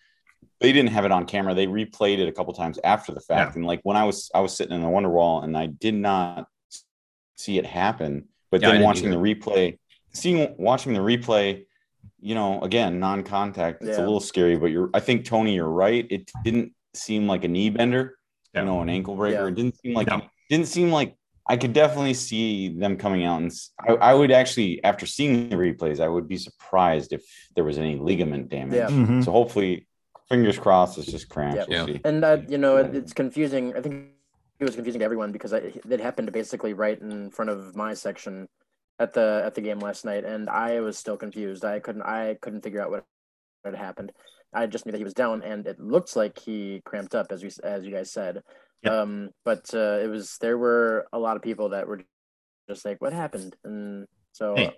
they didn't have it on camera. They replayed it a couple times after the fact, and like when I was, I was sitting in the Wonderwall, and I did not see it happen. But Yeah, then didn't watching the replay, seeing watching the replay, you know, again, non-contact. It's a little scary, but you're. I think Tony, you're right. It didn't seem like a knee bender, Yeah. you know, an ankle breaker. Yeah. It didn't seem like No. didn't seem like I could definitely see them coming out and I would actually after seeing the replays I would be surprised if there was any ligament damage. Yeah. Mhm. So hopefully, fingers crossed, it's just cramps. Yeah. We'll Yeah. And that you know, it, it's confusing. I think it was confusing to everyone because I, it happened basically right in front of my section at the at the game last night, and I was still confused. I couldn't I couldn't figure out what had happened. I just knew that he was down, and it looked like he cramped up, as we as you guys said. Yep. Um, but uh, it was there were a lot of people that were just like, "What happened?" And so, Hey.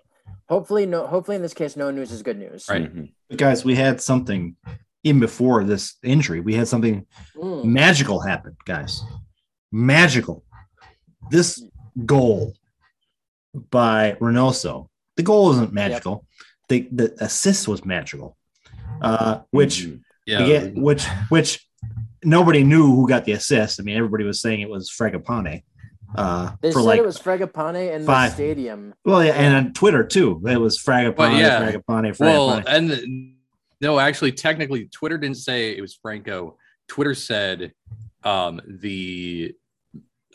hopefully, no. Hopefully, in this case, no news is good news. Right. Mhm. But guys, we had something even before this injury. We had something Mm. magical happen, guys. Magical. This goal by Reynoso. The goal isn't magical. The the assist was magical. Uh, which Mhm. Yeah. again, which which nobody knew who got the assist. I mean, everybody was saying it was Fragapane. Uh, They for said like it was Fragapane in five. the stadium. well, yeah, and on Twitter too. It was Fragapane, Well, yeah. Fragapane, Fragapane. Well, and the, no, actually, technically, Twitter didn't say it was Franco. Twitter said um, the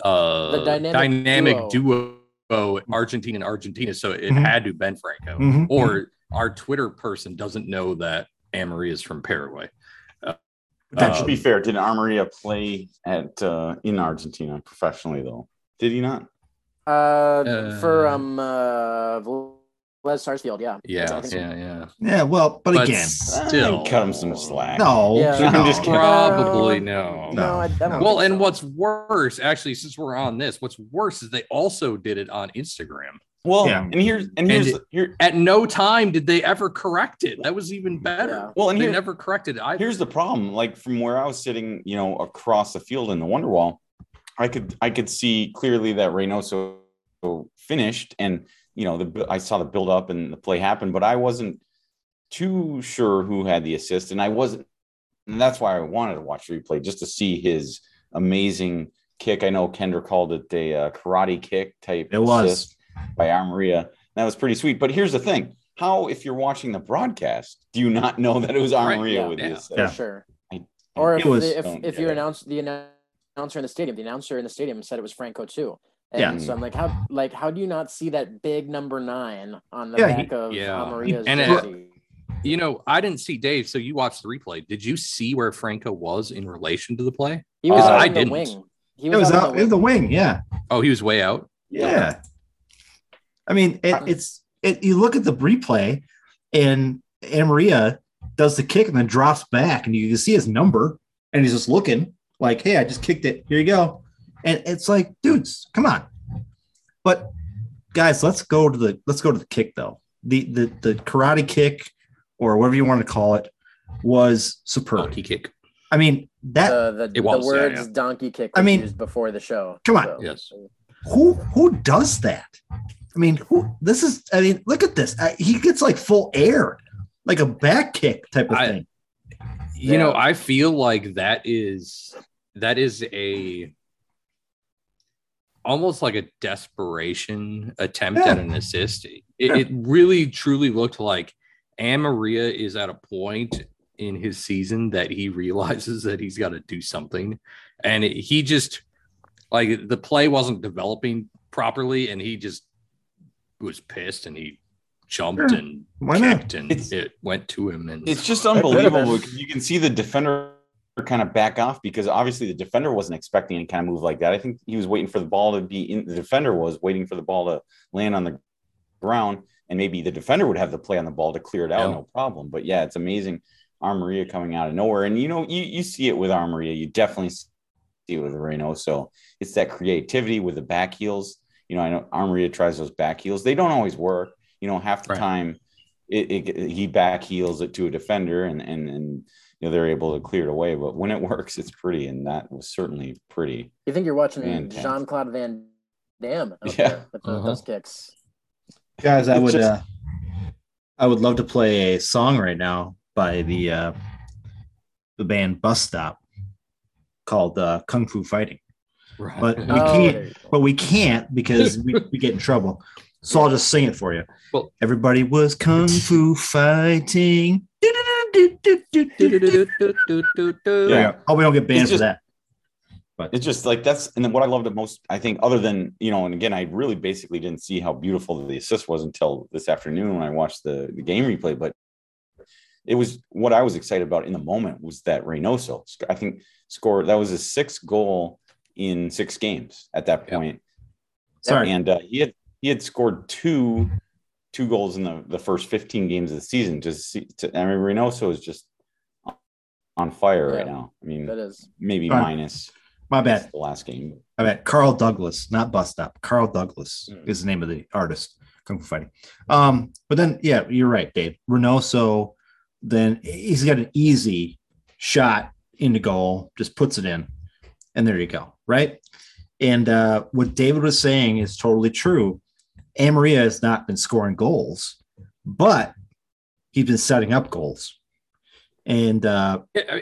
uh, The dynamic dynamic, duo. Argentina and Argentina. So it Mhm. had to have been Franco. Mhm. Or our Twitter person doesn't know that Amory is from Paraguay. That should Um, be fair. Did Amarilla play at uh, in Argentina professionally though? Did he not? Uh, for Uh, um uh Vélez Sarsfield, yeah. Yeah, I think so. yeah, yeah. yeah, well, but, again, still, cut him some slack. no, Yeah. I'm no. just. Probably no. No, I, I don't Well, and so. what's worse, actually, since we're on this, what's worse is they also did it on Instagram. Well, Yeah. and here's and here's And here. At no time did they ever correct it. That was even better. Well, and they here, never corrected it. either. here's the problem. Like from where I was sitting, you know, across the field in the Wonderwall, I could I could see clearly that Reynoso finished, and you know, the I saw the build up and the play happen, but I wasn't too sure who had the assist, and I wasn't. And that's why I wanted to watch the replay just to see his amazing kick. I know Kendra called it a uh, karate kick type. It was. Assist by Amarilla. That was pretty sweet. But here's the thing: how, if you're watching the broadcast, do you not know that it was Right, yeah, with yeah. the assist? for Yeah. sure. I- or if was- the, if, if you it. announce the announcer in the stadium, the announcer in the stadium said it was Franco too. And Yeah. so I'm like, how like how do you not see that big number nine on the Yeah, he- back of yeah. Amarilla's And it- jersey? You know, I didn't see Dave, so you watched the replay. Did you see where Franco was in relation to the play? He was Uh, I in the didn't. wing. He It was out out in in the wing. Yeah. Oh, he was way out. Yeah. I mean, it, Uh, it's it. You look at the replay, and Amarilla does the kick and then drops back, and you can see his number, and he's just looking like, "Hey, I just kicked it. Here you go." And it's like, dudes, come on. But guys, let's go to the let's go to the kick though. The the the karate kick, or whatever you want to call it, was superb. Donkey kick. I mean, that the the, It was, the yeah, words yeah. donkey kick I mean, used before the show. come on. so- Yes. who who does that? I mean, who this is? I mean, look at this. I, he gets like full air, like a back kick type of I- thing. You know, I feel like that is that is a almost like a desperation attempt Yeah. at an assist. It, Yeah. it really truly looked like Amarilla is at a point in his season that he realizes that he's got to do something, and it- he just like the play wasn't developing properly, and he just was pissed and he jumped Sure. and Why not? kicked and It's- it went to him and It's just unbelievable because you can see the defender kind of back off because obviously the defender wasn't expecting any kind of move like that. I think he was waiting for the ball to be in. The defender was waiting for the ball to land on the ground, and maybe the defender would have the play on the ball to clear it out, Yeah. no problem. But yeah, it's amazing Amarilla coming out of nowhere. And you know, you you see it with Amarilla. You definitely see it with Reynoso. It's that creativity with the back heels. You know, I know Amarilla tries those back heels. They don't always work. You know, half the Right. time it, it, he back heels it to a defender and and and you know they're able to clear it away. But when it works, it's pretty, and that was certainly pretty. You think you're watching Jean Claude Van Damme out Yeah. there with Uh-huh. those kicks? Guys, I It's would just- uh, I would love to play a song right now by the uh, the band Bus Stop called uh, Kung Fu Fighting. Right. But we Oh, can't there you go. but we can't because we, we get in trouble. So I'll just sing it for you. Well- Everybody was kung fu fighting. There Yeah. you. Hope we don't get banned It's for that. But It's just like that's and then what I loved the most, I think, other than you know, and again, I really basically didn't see how beautiful the assist was until this afternoon when I watched the, the game replay. But it was what I was excited about in the moment was that Reynoso, I think, scored that was his sixth goal in six games at that Yep. point. Sorry. And uh, he had he had scored two two goals in the, the first 15 games of the season. Just see, to, I mean, Reynoso is just on fire right now. I mean, That is. maybe All right. minus My bad. the last game. I bet Carl Douglas, not bust up. Carl Douglas Mm. is the name of the artist, Kung Fu Fighting. Um, but then, yeah, you're right, Dave. Reynoso, then he's got an easy shot into goal, just puts it in, and there you go, right? And uh, what David was saying is totally true. Amarilla has not been scoring goals, but he's been setting up goals, and uh, Yeah,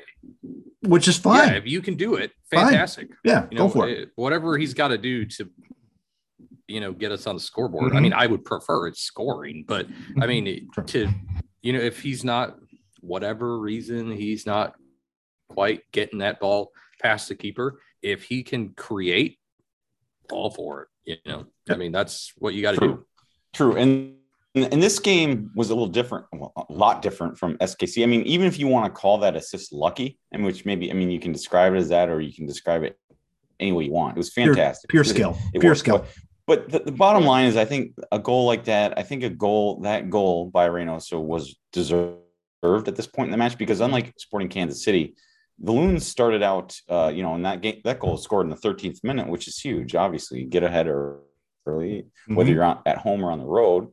which is yeah, fine. if you can do it, Fine. fantastic. Yeah, You know, go for it. whatever he's got to do to, you know, get us on the scoreboard. I Mhm. mean, I would prefer it scoring, but I mean, to, you know, if he's not, whatever reason, he's not quite getting that ball past the keeper, if he can create, all for it. You know, I mean, that's what you got to do. True. True. And and this game was a little different, well, a lot different from SKC. I mean, even if you want to call that assist lucky, and which maybe I mean you can describe it as that, or you can describe it any way you want. It was fantastic. Pure It- skill, it pure was. skill. But the, the bottom line is, I think a goal like that, I think a goal that goal by Reynoso was deserved at this point in the match because unlike Sporting Kansas City, the Loons started out, uh, you know, in that game, that goal was scored in the 13th minute, which is huge. Obviously, get ahead early, whether Mhm. you're on, at home or on the road,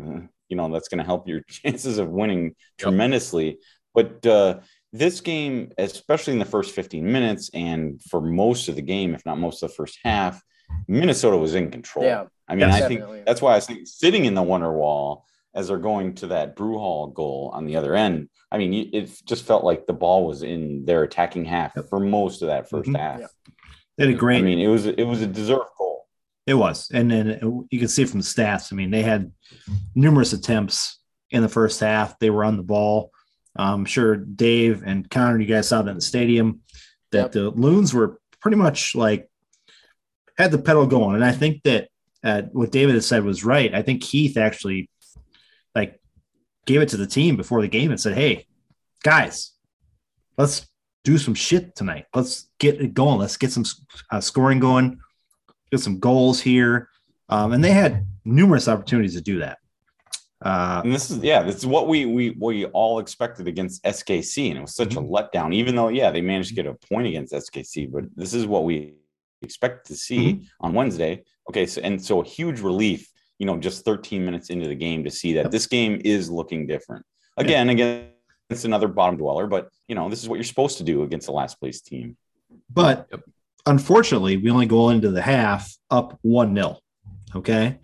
uh, you know, that's going to help your chances of winning tremendously. But uh, this game, especially in the first 15 minutes and for most of the game, if not most of the first half, Minnesota was in control. Yeah. I mean. I think that's why I thinking sitting in the Wonderwall as they're going to that brew hall goal on the other end. I mean, it just felt like the ball was in their attacking half for most of that 1st Mhm. half. Yeah. They did a great. I mean, it was it was a deserved goal. It was, and then you can see from the stats. I mean, they had numerous attempts in the first half. They were on the ball. I'm sure Dave and Connor, you guys saw that in the stadium. That Yep. the Loons were pretty much like had the pedal going, and I think that uh, what David had said was right. I think Keith actually like gave it to the team before the game and said, "Hey, guys, let's do some shit tonight. Let's get it going. Let's get some uh, scoring going." get some goals here. Um, and they had numerous opportunities to do that. Uh, And this is yeah, this is what we we we all expected against SKC, and it was such Mm-hmm. a letdown. Even though yeah, they managed to get a point against SKC, but this is what we expect to see Mm-hmm. on Wednesday. Okay, so and so a huge relief, you know, just 13 minutes into the game to see that Yep. this game is looking different. Again, again, it's another bottom dweller, but you know, this is what you're supposed to do against the last place team. but Yep. unfortunately, we only go into the half up 1 0. Okay.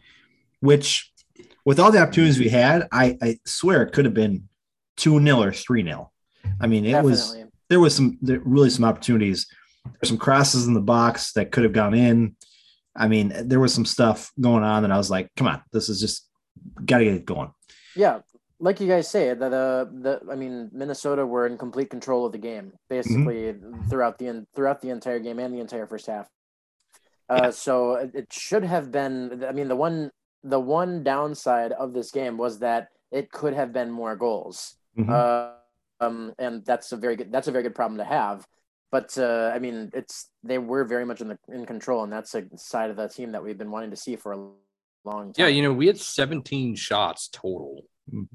Which, with all the opportunities we had, I, I swear it could have been 2 0 or 3 0. I mean, it was there was some there really some opportunities. There's some crosses in the box that could have gone in. I mean, there was some stuff going on that I was like, come on, this is just got to get it going. Yeah, like you guys say, that uh, the I mean, Minnesota were in complete control of the game basically throughout the throughout the entire game and the entire first half. Uh, so it, should have been. I mean, the one the one downside of this game was that it could have been more goals. Mhm. Uh, um, and that's a very good that's a very good problem to have. But uh, I mean, it's they were very much in the in control, and that's a side of the team that we've been wanting to see for a long time. Yeah, you know, we had 17 shots total. Mhm.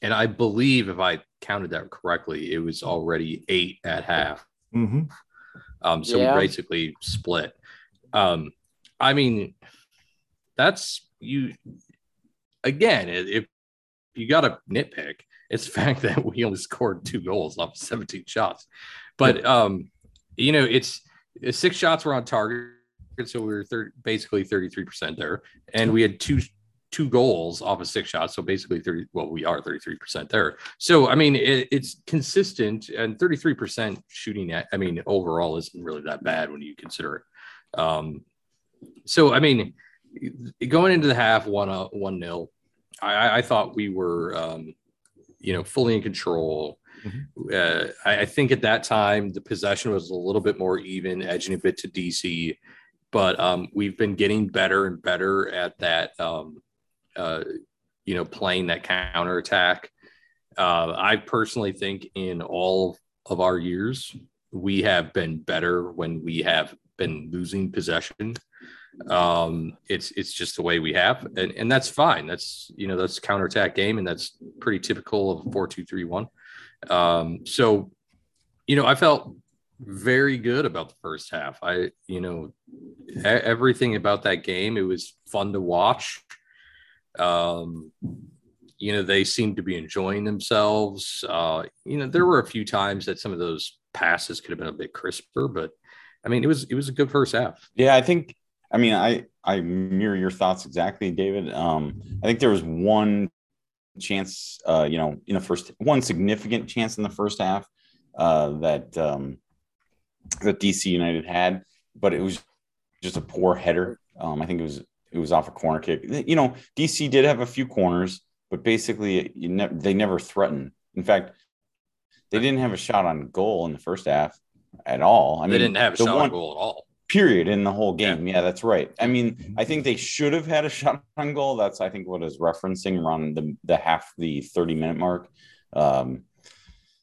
and I believe if I counted that correctly, it was already eight at half. Mhm. Um, so Yeah. we basically split. Um, I mean, that's you again. If you got a nitpick, it's the fact that we only scored two goals off 17 shots. But um, you know, it's it's six shots were on target, so we were thir- basically 33% there, and we had two two goals off of six shots, so basically 30. Well, we are 33% there. So I mean, it, it's consistent, and 33% shooting at. I mean, overall isn't really that bad when you consider it. Um, so I mean, going into the half one uh, one nil, I, I thought we were um, you know fully in control. Uh, I, I think at that time the possession was a little bit more even, edging a bit to DC, but um, we've been getting better and better at that. Um, uh, you know, playing that counter attack. Uh, I personally think in all of our years, we have been better when we have been losing possession. Um, it's it's just the way we have, and, and that's fine. That's you know that's counterattack game, and that's pretty typical of four two three one. Um, so, you know, I felt very good about the first half. I you know everything about that game. It was fun to watch. Um, you know, they seemed to be enjoying themselves. Uh, you know, there were a few times that some of those passes could have been a bit crisper, but I mean, it was it was a good first half. Yeah, I think. I mean, I I mirror your thoughts exactly, David. Um, I think there was one chance, uh, you know, in the first one significant chance in the first half uh, that um, that DC United had, but it was just a poor header. Um, I think it was it was off a corner kick. You know, DC did have a few corners, but basically, you ne- they never threatened. In fact, they didn't have a shot on goal in the first half at all. I mean, they didn't have a shot one- on goal at all. Period in the whole game. Yeah. that's right. I mean, I think they should have had a shot on goal. That's I think what is referencing around the the half the 30 minute mark. Um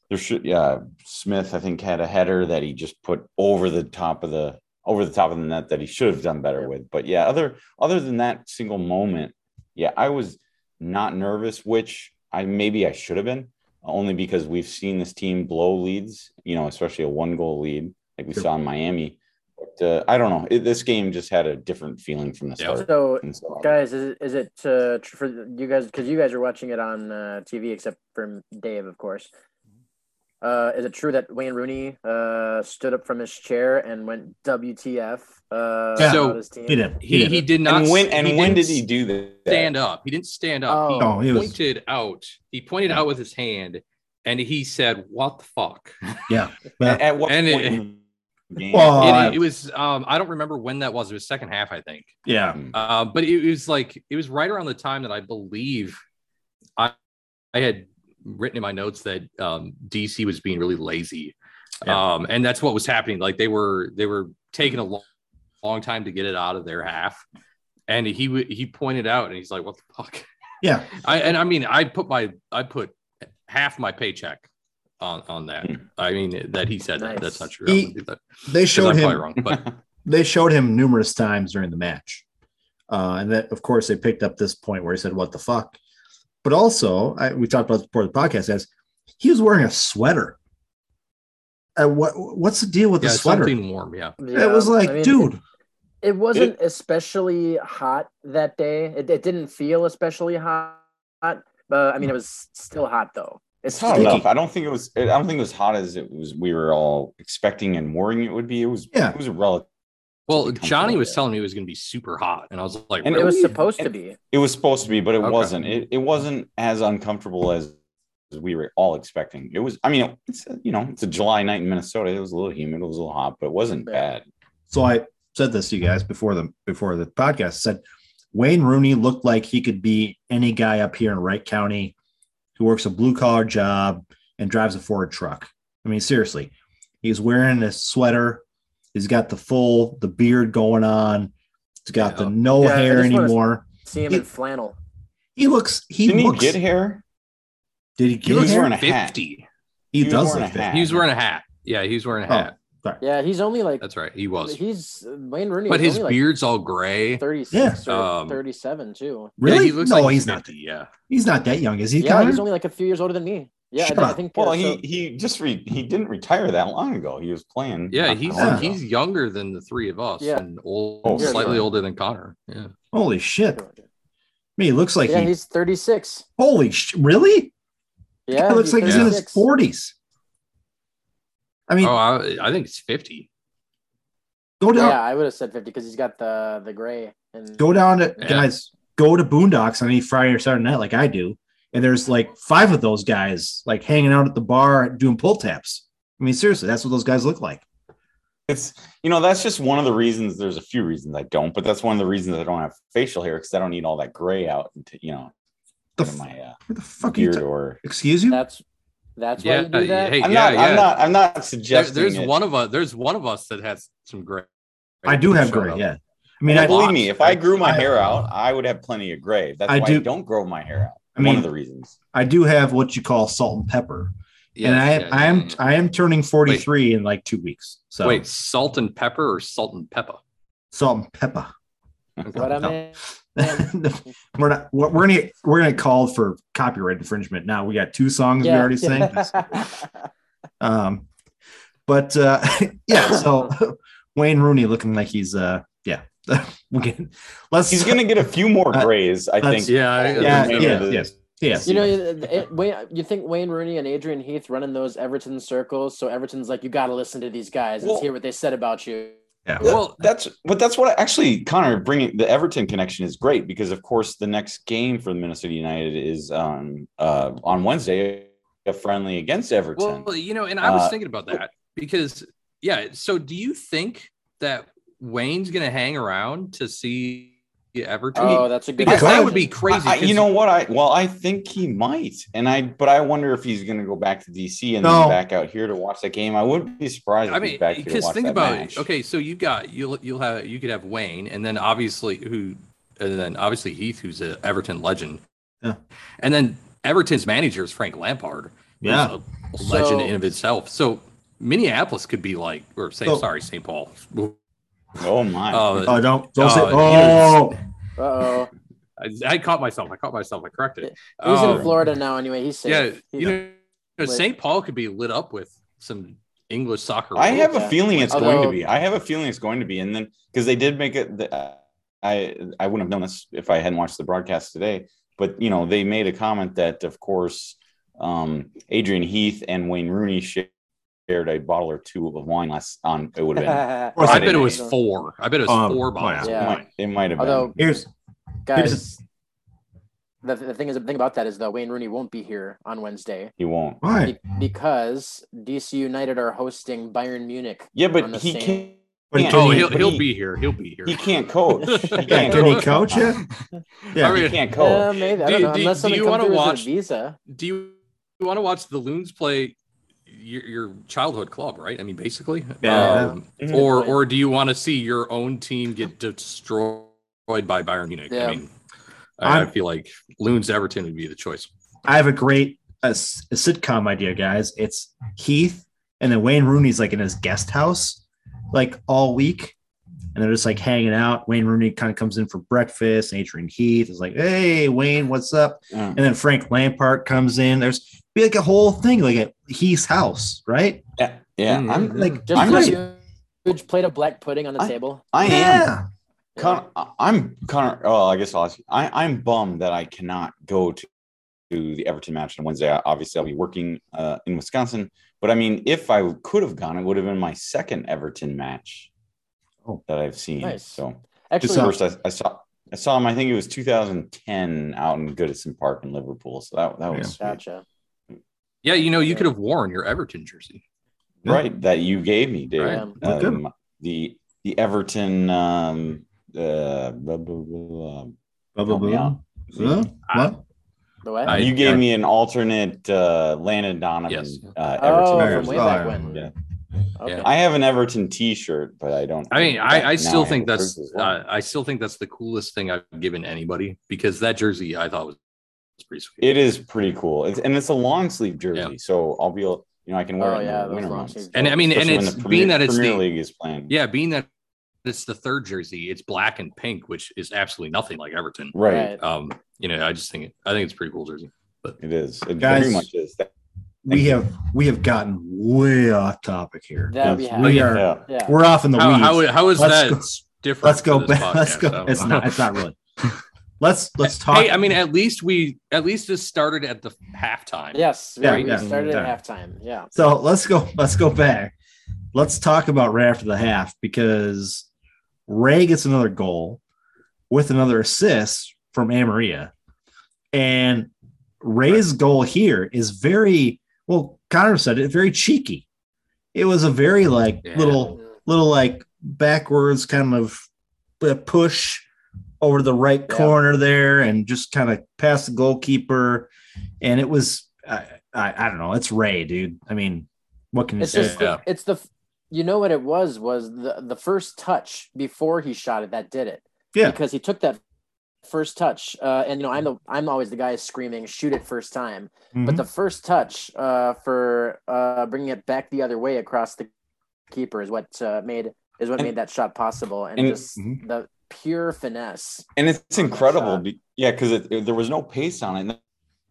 there should yeah, Smith I think had a header that he just put over the top of the over the top of the net that he should have done better with. But yeah, other other than that single moment, yeah, I was not nervous, which I maybe I should have been, only because we've seen this team blow leads, you know, especially a one goal lead like we Sure. saw in Miami. But uh, I don't know. It, this game just had a different feeling from the Yeah. start. So, so- guys, is it, is it uh, tr- for you guys? Because you guys are watching it on uh, TV, except for Dave, of course. Uh, is it true that Wayne Rooney uh, stood up from his chair and went WTF? Uh, Yeah. So, his team? He did. He, did. he did not. and when and when didn't he do that? stand up? He didn't stand up. Oh. He No, he was- pointed out. He pointed out with his hand, and he said, "What the fuck?" Yeah. At, at what And point in the game? Well, It- it, was. Um, I don't remember when that was. It was second half, I think. yeah. Uh, but it was like it was right around the time that I believe I I had written in my notes that um, DC was being really lazy, Yeah. um, and that's what was happening. Like they were they were taking a long, long time to get it out of their half, and he w- he pointed out and he's like, "What the fuck?" Yeah. I and I mean I put my I put half my paycheck on on that. Hmm. I mean that he said that. That's not true. He- I that. They 'Cause showed him. wrong, but they showed him numerous times during the match. Uh, and that, of course, they picked up this point where he said, What the fuck? But also, I, we talked about this before the podcast, as he was wearing a sweater. Uh, what What's the deal with yeah, the sweater? something warm. Yeah. Yeah, it was like, I mean, dude, it, it wasn't especially hot that day. It, it didn't feel especially hot, but I mean, it was still hot though. It's It's hot sticky. enough. I don't think it was. I don't think it was hot as it was. We were all expecting and worrying it would be. It was. Yeah. It was a relative. Well, Johnny was telling me it was going to be super hot, and I was like, And It was really? supposed to be. It was supposed to be, but it Okay. wasn't. It, it wasn't as uncomfortable as as we were all expecting. It was. I mean, it's you know, it's a July night in Minnesota. It was a little humid. It was a little hot, but it wasn't bad. so I said this to you guys before the before the podcast. I said Wayne Rooney looked like he could be any guy up here in Wright County who works a blue collar job and drives a Ford truck. I mean, seriously, he's wearing a sweater. He's got the full the beard going on. He's got the no Yeah, hair anymore. See him He- in flannel. He looks. He Didn't looks. he get hair? Did he He get was looks hair? wearing a hat. fifty. He, he does wearing look a fit. He was wearing a hat. Yeah, he was wearing a Oh. Hat. Yeah, he's only like That's right. He was. he's Wayne Rooney, But his only, like, beard's all gray. 36 or Um, 37 too. Yeah, Really? he looks no, like he's not. 50, Yeah. He's not that young, is he? Yeah, Connor? he's only like a few years older than me. Yeah, I, Shut think- I up. think. uh, Well, so- he he just re, he didn't retire that long ago. He was playing. Yeah, he's that long he's younger than the three of us Yeah. and old, Oh, slightly sure. older than Connor. Yeah. Holy shit! I mean, he looks like yeah, he. he's 36. Holy sh! Really? Yeah, He looks like he's in his forties. I mean, Oh, I, I think it's 50. go down, Yeah, I would have said 50 because he's got the the gray and go down to Yeah. guys. Go to Boondocks on any Friday or Saturday night, like I do, and there's like five of those guys like hanging out at the bar doing pull taps. I mean, seriously, that's what those guys look like. It's you know that's just one of the reasons. There's a few reasons I don't, but that's one of the reasons I don't have facial hair because I don't need all that gray out into you know The f- my uh, the fuck are you? beard ta- or. Excuse you? that's that's why Yeah. you do that. Hey, I'm yeah, not. yeah. I'm not. I'm not There- suggesting. there's it. one of us. There's one of us that has some gray. I do have gray. up. Yeah. I mean, I, believe me, if I grew my I- hair out, I would have plenty of gray. That's I why do- I don't grow my hair out. I mean- one of the reasons. I do have what you call salt and pepper, Yes, and I yeah, I am yeah, yeah. I am turning 43 in like two weeks. So Wait, salt and pepper or salt and pepper? salt and pepper. What I No. Mean, we're not we're, we're gonna get, we're gonna get called for copyright infringement now we got two songs we already sang um but uh yeah so wayne rooney looking like he's uh yeah we can let's He's gonna get a few more Uh, grays, I think. Yeah, I- yeah yeah yes yes You know, it, it, Wayne, you think Wayne Rooney and Adrian Heath running those Everton circles? So Everton's like, you got to listen to these guys and Well- hear what they said about you. Yeah Well, That's but that's what I, actually Connor bringing the Everton connection is great because of course the next game for the Minnesota United is on uh, on Wednesday a friendly against Everton. Well, you know, and I was Uh, thinking about that because, yeah. So, do you think that Wayne's going to hang around to see Everton? Oh, that's a good. because that would be crazy. I- you know what I well I think he might and I but I wonder if he's going to go back to DC and No. then back out here to watch that game. I wouldn't be surprised. I if mean, he's back here to because think about match. it. Okay, so you got you'll you'll have you could have Wayne, and then obviously who, and then obviously Heath, who's an Everton legend. Yeah. And then Everton's manager is Frank Lampard. Yeah. a legend So- in of itself. So Minneapolis could be like, or say, So- sorry, St. Paul. Oh my! Uh, oh don't don't say Uh, oh Uh oh. I, I caught myself. I caught myself. I corrected it. He's Um, in Florida now anyway. He's safe. Yeah, He's- you know, lit. St. Paul could be lit up with some English soccer. I have a Yeah. feeling it's going to be. I have a feeling it's going to be, and then because they did make it. The, uh, I I wouldn't have known this if I hadn't watched the broadcast today. But you know, they made a comment that, of course, um, Adrian Heath and Wayne Rooney shared a bottle or two of wine last on. It would have been. course I bet it was four. I bet it was Um, four bottles. yeah. It might, it might have Although- been. here's Guys, the, the thing is, the thing about that is that Wayne Rooney won't be here on Wednesday He won't. why be- because DC United are hosting Bayern Munich. Yeah, but he same- can't. But can't- Oh, he- he'll he'll he- be here. He'll be here. He can't coach. He can't can he coach. coach yeah yeah I mean, He can't Uh, coach. maybe I Do don't you- know. do- Unless do somebody you wanna watch- visa. Do you, you want to watch the Loons play your, your childhood club, right? I mean, basically. Yeah. Um, Mhm. or or do you want to see your own team get destroyed by Bayern Munich? Yeah. I mean, I, I feel like Loons Everton would be the choice. I have a great a, s- a sitcom idea, guys. It's Heath and then Wayne Rooney's like in his guest house, like all week, and they're just like hanging out. Wayne Rooney kind of comes in for breakfast. And Adrian Heath is like, "Hey, Wayne, what's up?" Yeah. And then Frank Lampard comes in. There's be like a whole thing, like at Heath's house, right? Yeah, yeah. Mm, I'm like, Just I'm put just- a huge plate of black pudding on the I- table. I am. yeah. Connor, I'm Connor. Oh, I guess I'll ask you. I, I'm bummed that I cannot go to, to the Everton match on Wednesday. Obviously, I'll be working uh, in Wisconsin. But I mean, if I could have gone, it would have been my second Everton match Oh. that I've seen. Nice. So Actually, So- first, I, I saw I saw him. I think it was 2010 out in Goodison Park in Liverpool. So that that was sweet. gotcha. Yeah, you know, you could have worn your Everton jersey. right that you gave me, Dave. Right. Um, the the Everton. Um, uh, blah, blah, blah, Blah, blah, Help blah. out. Huh? What? The what? I- you gave I- me an alternate uh, Landon Donovan Yes. uh, oh, Everton. from way Oh, back when. Yeah. Okay. Yeah. I have an Everton T-shirt, but I don't. I mean, I, I still think that's well. uh, I still think that's the coolest thing I've given anybody because that jersey I thought was pretty sweet. it is pretty cool, it's, and it's a long sleeve jersey. Yeah. So I'll be able, You know, I can wear Oh, it in yeah, the those winter long months. And I mean, and Especially when it's the being that it's Premier the League is playing. yeah, being that it's the third jersey, it's black and pink, which is absolutely nothing like Everton. Right. Um, you know, I just think it, I think it's a pretty cool jersey. But it is. It Guys, very much is. We have we have gotten way off topic here. That we Yes, have. We are Yeah. Yeah. we're off in the How, weeds. how, how is Let's that go- different? let's go back. Let's go. It's not. It's not really. Let's let's talk. Hey, I mean, at least we at least this started at the halftime. Yes. Yeah, we yeah. started Yeah. at halftime. Yeah. So let's go. Let's go back. Let's talk about right after the half because Ray gets another goal with another assist from Amarilla, and Ray's goal here is very well. Connor said it very cheeky. It was a very like Yeah. little little like backwards kind of uh, push over the right Yeah. corner there and just kind of past the goalkeeper and it was I, I i don't know it's ray dude i mean what can you It's say just the, it's the you know what it was was the the first touch before he shot it that did it. Yeah. Because he took that first touch uh and you know I'm the I'm always the guy screaming shoot it first time. Mhm. But the first touch uh for uh bringing it back the other way across the keeper is what uh, made is what And- made that shot possible and, and- just Mhm. the pure finesse. and it's incredible. Be, yeah, because there was no pace on it,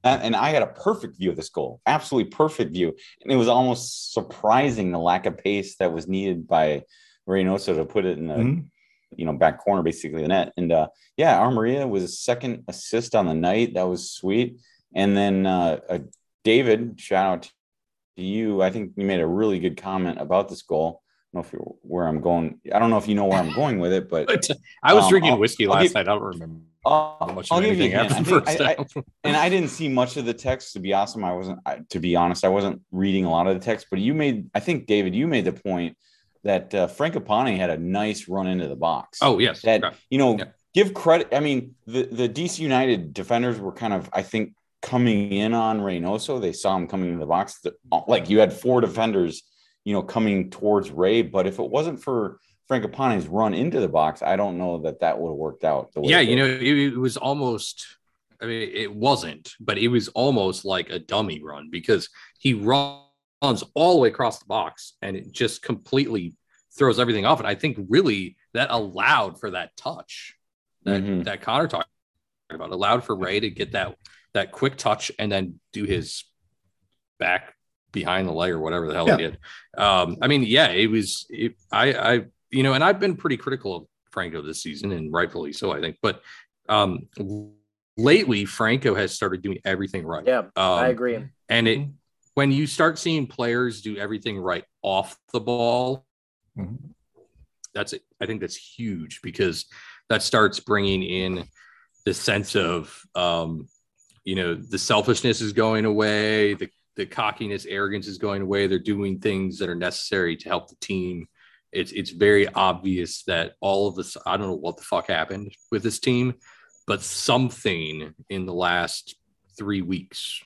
and, and I had a perfect view of this goal, absolutely perfect view, and it was almost surprising the lack of pace that was needed by Reynoso to put it in the Mhm. you know back corner, basically the net. And uh, yeah, Amarilla was a second assist on the night. That was sweet. And then uh, uh, David, shout out to you. I think you made a really good comment about this goal. Know if you're where I'm going. I don't know if you know where I'm going with it, but But I was Um, drinking I'll- whiskey I'll last give- night. I don't remember I'll, much I'll give you after I the think- first I- I- and I didn't see much of the text to be awesome. I wasn't, I, to be honest, I wasn't reading a lot of the text. But you made, I think, David, you made the point that uh, Fragapane had a nice run into the box. Oh yes, that you know, Yeah. give credit. I mean, the the DC United defenders were kind of, I think, coming in on Reynoso. They saw him coming into the box. Like you had four defenders, you know, coming towards Ray. But if it wasn't for Fragapane's run into the box, I don't know that that would have worked out. The way yeah. You know, it, it was almost. I mean, it wasn't, but it was almost like a dummy run because he runs all the way across the box and it just completely throws everything off. And I think really that allowed for that touch that Mhm. that Connor talked about, allowed for Ray to get that that quick touch and then do his back behind the leg or whatever the hell Yeah. he did. Um, I mean, yeah, it was. It, I, I, you know, and I've been pretty critical of Franco this season, and rightfully so, I think. But um, lately, Franco has started doing everything right. Yeah, Um, I agree. And it when you start seeing players do everything right off the ball, Mhm. that's it. I think that's huge because that starts bringing in the sense of, um, you know, the selfishness is going away, the the cockiness, arrogance is going away. They're doing things that are necessary to help the team. It's it's very obvious that all of this. I don't know what the fuck happened with this team, but something in the last three weeks,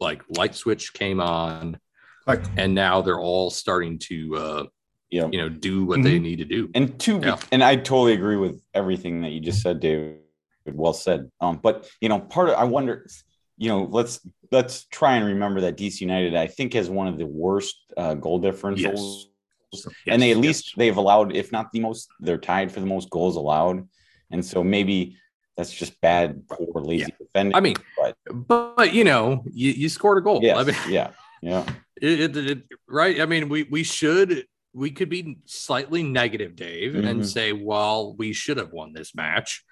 like light switch came on, Like, and now they're all starting to, uh, Yeah. you know, do what they need to do. And two, Yeah. and I totally agree with everything that you just said, David. Well said. Um, but you know, part of I wonder, you know, let's let's try and remember that DC United, I think, has one of the worst uh, goal differentials. and they at Yes, least yes. they've allowed, if not the most, they're tied for the most goals allowed. And so maybe that's just bad, poor, lazy defending. I mean, but but you know, you, you scored a goal. yes, I mean, yeah, yeah, it, it, it- right. I mean, we we should we could be slightly negative, Dave, and Mhm. say, well, we should have won this match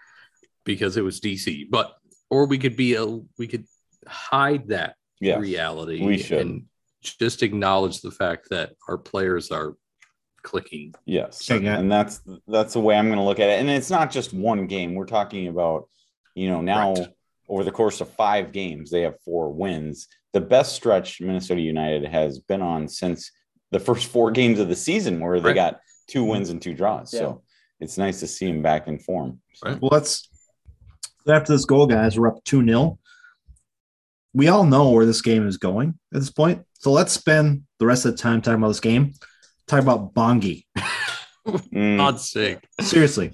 because it was DC, but or we could be a we could hide that yeah. reality. we should. and just acknowledge the fact that our players are clicking. Yes, and that's that's the way I'm going to look at it. And it's not just one game. We're talking about, you know, now Correct. over the course of five games, they have four wins. The best stretch Minnesota United has been on since the first four games of the season, where they Right. got two mm-hmm. wins and two draws. Yeah. So it's nice to see him back in form. So, Right. Well, let's after this goal, guys, we're up 2 0. We all know where this game is going at this point. So let's spend the rest of the time talking about this game. Talk about Bongi. mm, God's sake. Seriously.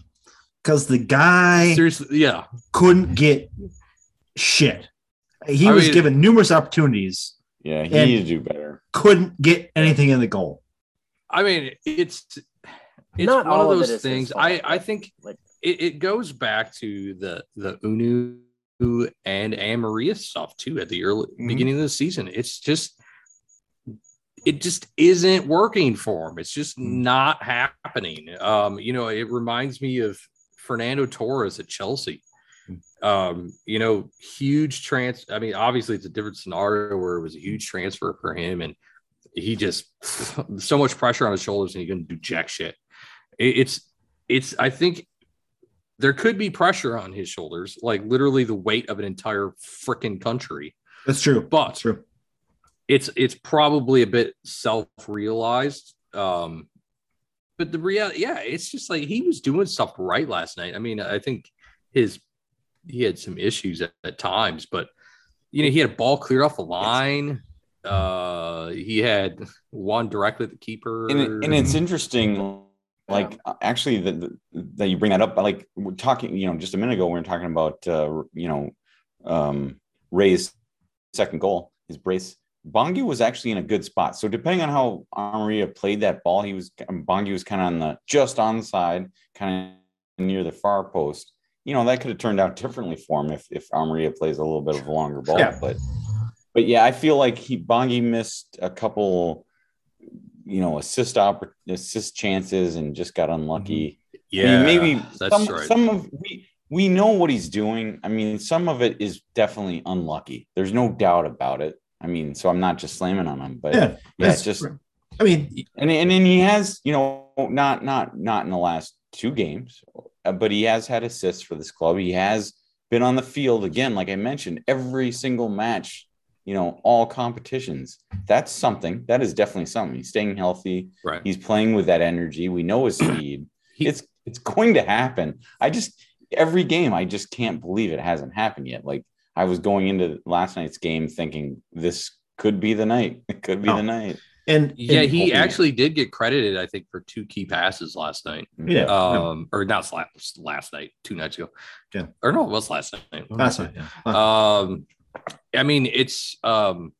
Because the guy Seriously, yeah. couldn't get shit. He I was mean- given numerous opportunities Yeah, he needed to do better. couldn't get anything in the goal. I mean, it's it's Not one all of of those is things. I I think like- it, it goes back to the the Unu and Amarilla stuff too at the early Mhm. beginning of the season. It's just it just isn't working for him. It's just Mhm. not happening. Um, you know, it reminds me of Fernando Torres at Chelsea. Um, you know, huge trans. I mean, obviously, it's a different scenario where it was a huge transfer for him, and he just so much pressure on his shoulders, and he couldn't do jack shit. It- it's, it's. I think there could be pressure on his shoulders, like literally the weight of an entire freaking country. That's true. But That's true. it's it's probably a bit self-realized um but the reality yeah it's just like he was doing stuff right last night i mean i think his he had some issues at, at times but you know he had a ball cleared off the line uh he had one directly at the keeper and, it, and it's interesting like uh, actually that that- you bring that up like we're talking you know just a minute ago we were talking about uh you know um ray's second goal his brace. Bongi was actually in a good spot. So depending on how Maria played that ball he was bongi was kind of on the just on the side kind of near the far post. You know that could have turned out differently for him if if Maria plays a little bit of a longer ball Yeah. but but yeah i feel like he bongi missed a couple you know, assist oppor- assist chances and just got unlucky. yeah I mean, maybe that's some, right some of we we know what he's doing. I mean, some of it is definitely unlucky. There's no doubt about it. I mean, so I'm not just slamming on him, but yeah, Yeah. it's that's- just I mean, and and then he has, you know, not not not in the last two games, uh, but he has had assists for this club. He has been on the field again, like I mentioned, every single match. You know, all competitions. That's something. That is definitely something. He's staying healthy. right He's playing with that energy. We know his speed. He- it's it's going to happen. I just every game, I just can't believe it hasn't happened yet. Like I was going into last night's game thinking this could be the night. It could be Oh. the night. and yeah and- he hoping- actually did get credited i think for two key passes last night yeah, um or not last last night two nights ago Yeah. or no it was last night that's right. Yeah. Um i mean it's um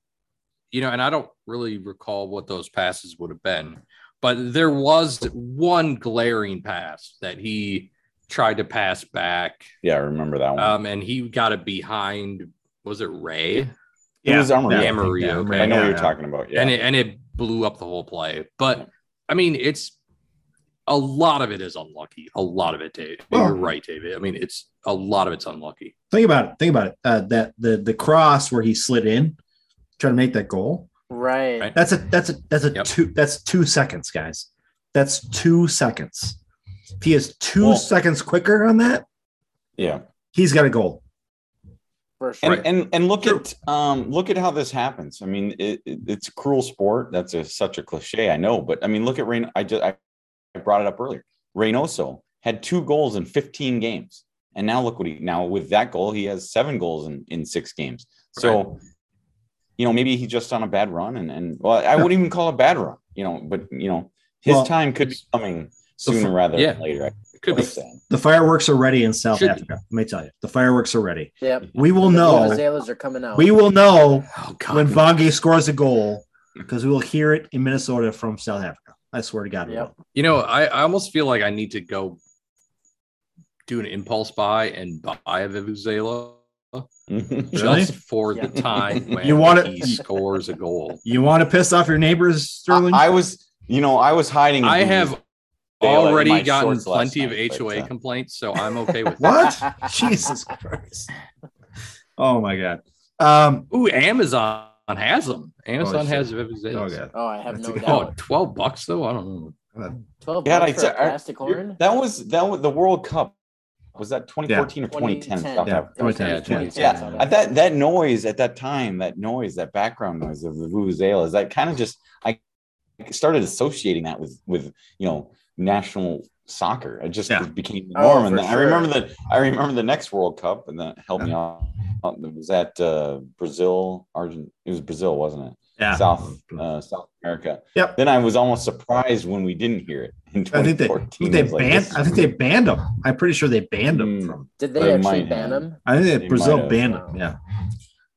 you know and i don't really recall what those passes would have been but there was one glaring pass that he tried to pass back Yeah, I remember that one. um and he got it behind was it ray It was Amarilla. Yeah, Amarilla, okay. I know what you're yeah. talking about. Yeah. and it and it blew up the whole play but i mean it's a lot of it is unlucky a lot of it dave Well- you're right david i mean it's a lot of it's unlucky Think about it. Think about it. Uh, that the the cross where he slid in, trying to make that goal. Right. Right. That's a that's a that's a Yep. two that's two seconds, guys. That's two seconds. If he is two Well- seconds quicker on that, yeah. he's got a goal. For sure. And, and and look at um look at how this happens. I mean, it, it- it's a cruel sport. That's a, such a cliche, I know. But I mean, look at Rain. I just I, I brought it up earlier. Reynoso had two goals in 15 games, and now look what he now with that goal he has seven goals in in six games. So, you know, maybe he's just on a bad run, and and well, I wouldn't even call it a bad run. You know, but you know, his Well, time could be coming sooner f- rather yeah. than later. it could be I'm. The fireworks are ready in South Should- Africa. Let me tell you, the fireworks are ready. yep. We will The know. Vuvuzelas are coming out. We will know oh when Bongi scores a goal because we will hear it in Minnesota from South Africa. I swear to God. we Yep. You know, I, I almost feel like I need to go do an impulse buy and buy a vuvuzela Really? just for Yeah. the time when You want it- he scores a goal. You want to piss off your neighbors, Sterling? I, I was, you know, I was hiding. I have already gotten shorts last plenty of night, but, HOA uh, complaints, so I'm okay with what? Jesus Christ. Oh my God. Um, Ooh, Amazon has them. Amazon shit. has oh vuvuzelas. God. Oh, I have That's no a- Oh, 12 bucks though? I don't know. Twelve Yeah, bucks I'd for say- a plastic horn. That was that was the World Cup. Was that 2014 or 2010? 2010. Yeah, 2010. Yeah, Yeah. 2010. Yeah, South at that that noise at that time, that noise, that background noise of the vuvuzelas, that kind of just I started associating that with with you know national soccer. It just Yeah. became the Oh, norm. and for then I remember sure. that I remember the next World Cup, and that helped me out. It was at uh, Brazil, Argent. It was Brazil, wasn't it? Yeah. South uh, South America. Yep. Then I was almost surprised when we didn't hear it in I think they, I 2014. think they I like, banned. this- I think they banned them. I'm pretty sure they banned them Hmm. from. Did They they actually ban have. him? I think They Brazil banned them. Yeah.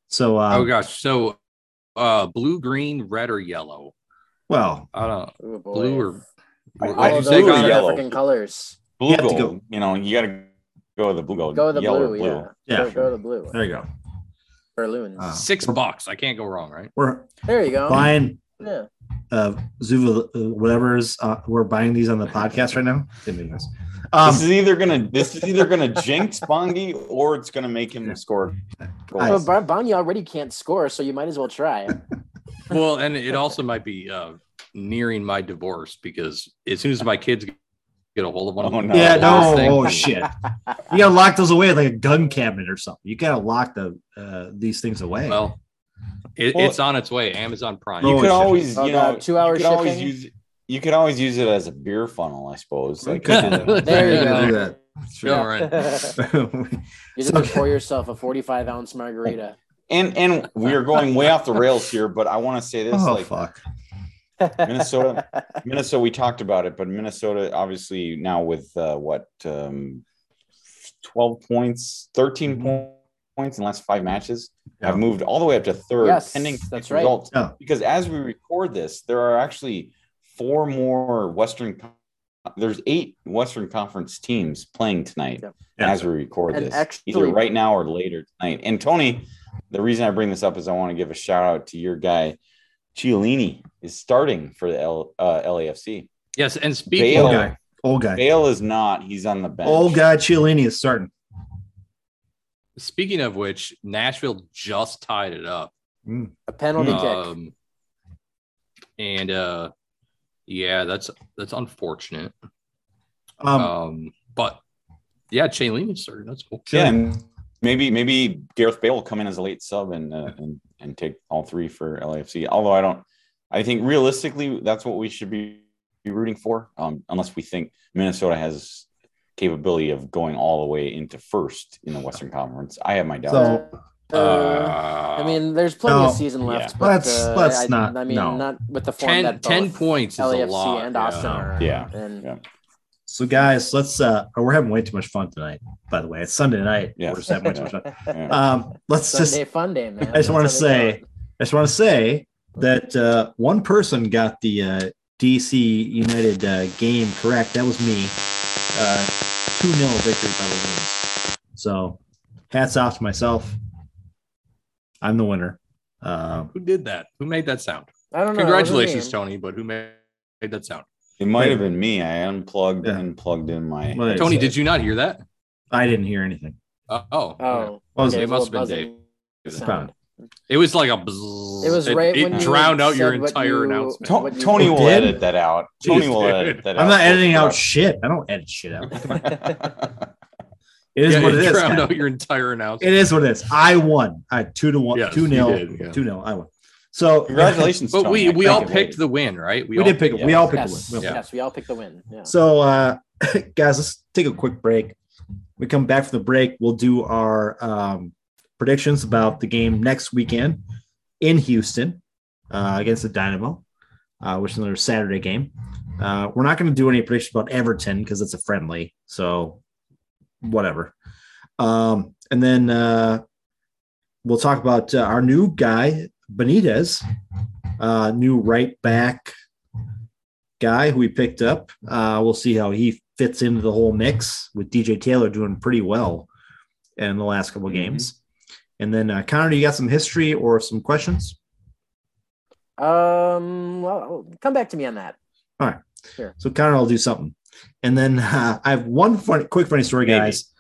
So oh um, gosh. So uh, blue, green, red, or yellow. Well, I don't Ooh, blue or I- what I do All you of say say, those go are Connor? yellow. African colors. Blue You have to gold. go- You know, you got to go with the blue gold. Go the yellow or blue, yeah. Yeah. Go, go the blue. there you go. Or. Uh, Six bucks. I can't go wrong, right? We're there you go. buying Yeah. Uh Zuva uh, whatever's uh, we're buying these on the podcast right now. Didn't make sense. Um, this is either gonna this is either gonna jinx Bongi or it's gonna make him score. I- goals. But Bar- Bongi already can't score, so you might as well try. Well, and it also might be uh, nearing my divorce because as soon as my kids get a hold of one, of Oh, them, no. yeah, no, oh shit. You gotta lock those away like a gun cabinet or something. You gotta lock the uh, these things away. Well, it, Well- it's on its way. Amazon Prime. you Oh, could always, Oh, you know, two-hour you could always shipping? use you could always use it as a beer funnel, I suppose. Like, could do that. There you go. do that. That's Yeah, right. right. You just Okay. pour yourself a 45 ounce margarita. and and we are going way off the rails here, but I want to say this: oh like fuck. Minnesota, Minnesota, we talked about it, but Minnesota, obviously, now with uh, what um, twelve points, 13 Mhm. Points in the last five matches, Yeah. have moved all the way up to third, Yes, pending that's right. results. Yeah. Because as we record this, there are actually four more Western. There's eight Western Conference teams playing tonight Yeah. as we record And this, actually- either right now or later tonight. And Tony, the reason I bring this up is I want to give a shout out to your guy, Chiellini, is starting for the L, uh, LAFC. Yes, and speaking Bale. Old guy. Old guy. Bale is not; he's on the bench. Old guy Chiellini is starting. Speaking of which, Nashville just tied it up. A penalty kick. Um, and uh, yeah, that's that's unfortunate. Um, Um, but yeah, Chain is starting. That's cool. Yeah, and maybe maybe Gareth Bale will come in as a late sub and uh, and and take all three for LAFC. Although I don't, I think realistically that's what we should be, be rooting for. Um, unless we think Minnesota has capability of going all the way into first in the Western Conference. I have my doubts. so Uh, I mean, there's plenty no, of season left. yeah. But, Let's- uh, let's I, not- I mean, no. not with the form 10, that 10 both points is a lot. and yeah. Are. Yeah. And Yeah. so guys, let's uh we're having way too much fun tonight, by the way. It's Sunday night. Yeah. We're just having way too much fun. Yeah. Um let's Sunday just fun day, man. I just want to That's how they say. I just want to say that uh, one person got the uh, DC United uh, game correct. That was me. Uh, 2 0 victory by the Loons. So hats off to myself. I'm the winner. Uh, Who did that? Who made that sound? I don't know. Congratulations, Tony. But who made, made that sound? it might have been me. I unplugged Yeah. and plugged in my. Well, Tony, did you not hear that? I didn't hear anything. Uh, oh. Oh, What was okay, it? It must have been Dave. sound. Probably. it was like a. Bzzz. It was right It, when you drowned out your entire you- announcement. To- What you- Tony will did? edit that out. Tony will Dude. edit that out. I'm not editing out shit. I don't edit shit out. It is yeah, what it it is. drowned guys. out your entire announcement. It is what it is. I won. I two to one, Yes, two nil, did, yeah. two nil. I won. So Congratulations, But Tony. we we all picked the win, right? We all did pick. picked- We all picked Yes, the win. Yeah. yes, we all picked the win. So, uh, guys, let's take a quick break. We come back from the break. We'll do our um, predictions about the game next weekend in Houston uh, against the Dynamo, uh, which is another Saturday game. Uh, we're not going to do any predictions about Everton because it's a friendly. So, whatever. Um, and then uh, we'll talk about uh, our new guy, Benitez, uh, new right back guy who we picked up. Uh, we'll see how he fits into the whole mix with DJ Taylor doing pretty well in the last couple of Mhm. games. And then uh, Connor, do you got some history or some questions? Um. Well, come back to me on that. All right. Sure. So Connor I'll do something. And then uh, I have one funny, quick funny story, Maybe. guys.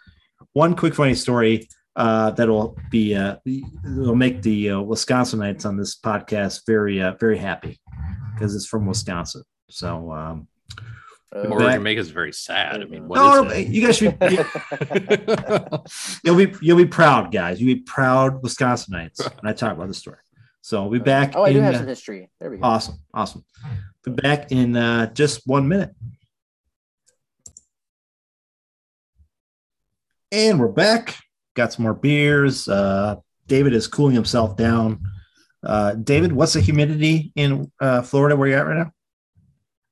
One quick funny story uh, that'll be uh, it'll make the uh, Wisconsinites on this podcast very uh, very happy because it's from Wisconsin. So um, Uh, Or Back- you make us very sad. I mean, what no, is no, it? you guys should be, you'll be you'll be proud, guys. You'll be proud Wisconsinites when I talk about the story. So we'll be back. oh, I do have uh, some history. There we go. Awesome, awesome. Be back in uh, just one minute. And we're back. Got some more beers. Uh, David is cooling himself down. Uh, David, what's the humidity in uh, Florida where you're at right now?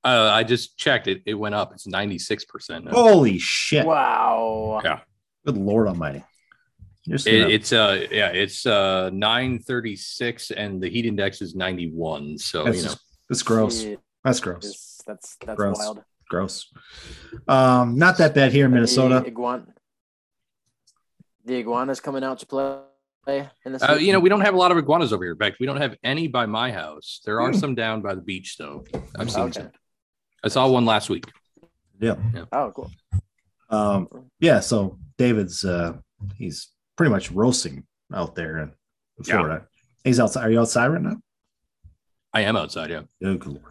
Uh, I just checked it. It went up. It's 96% now. Holy shit. Wow. Yeah. Good Lord Almighty. It, it's uh yeah, it's uh 936 and the heat index is 91. So that's, you know just- that's gross. Shit, That's gross. is- That's that's Gross. wild. Gross. Um, not that bad here in Minnesota. The, iguan- the iguana's coming out to play in the uh, you know, we don't have a lot of iguanas over here. In fact, we don't have any by my house. There are Hmm. some down by the beach though. I've seen Okay. some. I saw one last week. Yeah. Oh, cool. Um, yeah. So David's uh, he's pretty much roasting out there in Yeah. Florida. He's outside. Are you outside right now? I am outside, yeah. Oh, good Lord.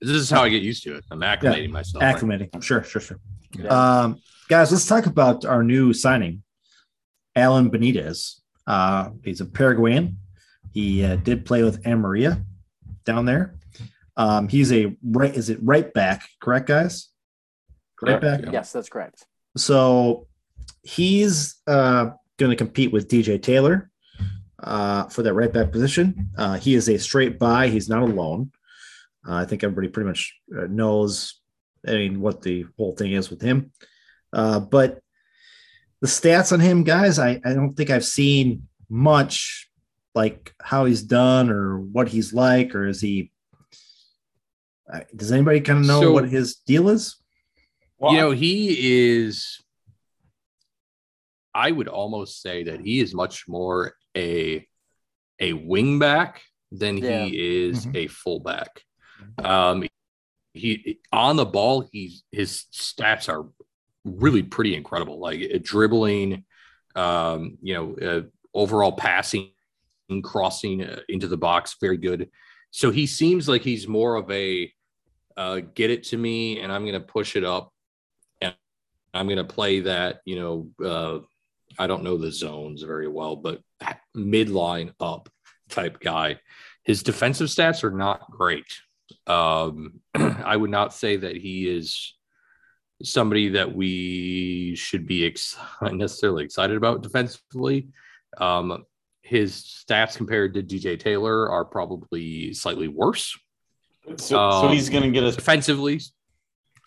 This is how I get used to it. I'm acclimating myself. right? Acclimating. Sure, sure, sure. Yeah. Um, guys, let's talk about our new signing, Alan Benitez. Uh, he's a Paraguayan. He uh, did play with Amarilla down there. Um, he's a right. Is it right back? Correct, guys. Right Correct, back. yeah. Yes, that's correct. So he's uh, going to compete with DJ Taylor uh, for that right back position. Uh, he is a straight buy. He's not alone. Uh, I think everybody pretty much uh, knows. I mean, what the whole thing is with him. Uh, but the stats on him, guys, I, I don't think I've seen much like how he's done or what he's like, or is he? Uh, does anybody kind of know So- what his deal is? Well, you know, he is. I would almost say that he is much more a a wingback than Yeah. he is Mhm. a fullback. Um, he on the ball, he's his stats are really pretty incredible. Like uh, dribbling, um, you know, uh, overall passing, crossing uh, into the box, very good. So he seems like he's more of a uh, get it to me, and I'm going to push it up, and I'm going to play that. You know, uh, I don't know the zones very well, but midline up type guy. His defensive stats are not great. Um, I would not say that he is somebody that we should be ex- necessarily excited about defensively. Um, his stats compared to DJ Taylor are probably slightly worse so, so um, he's going to get us. defensively.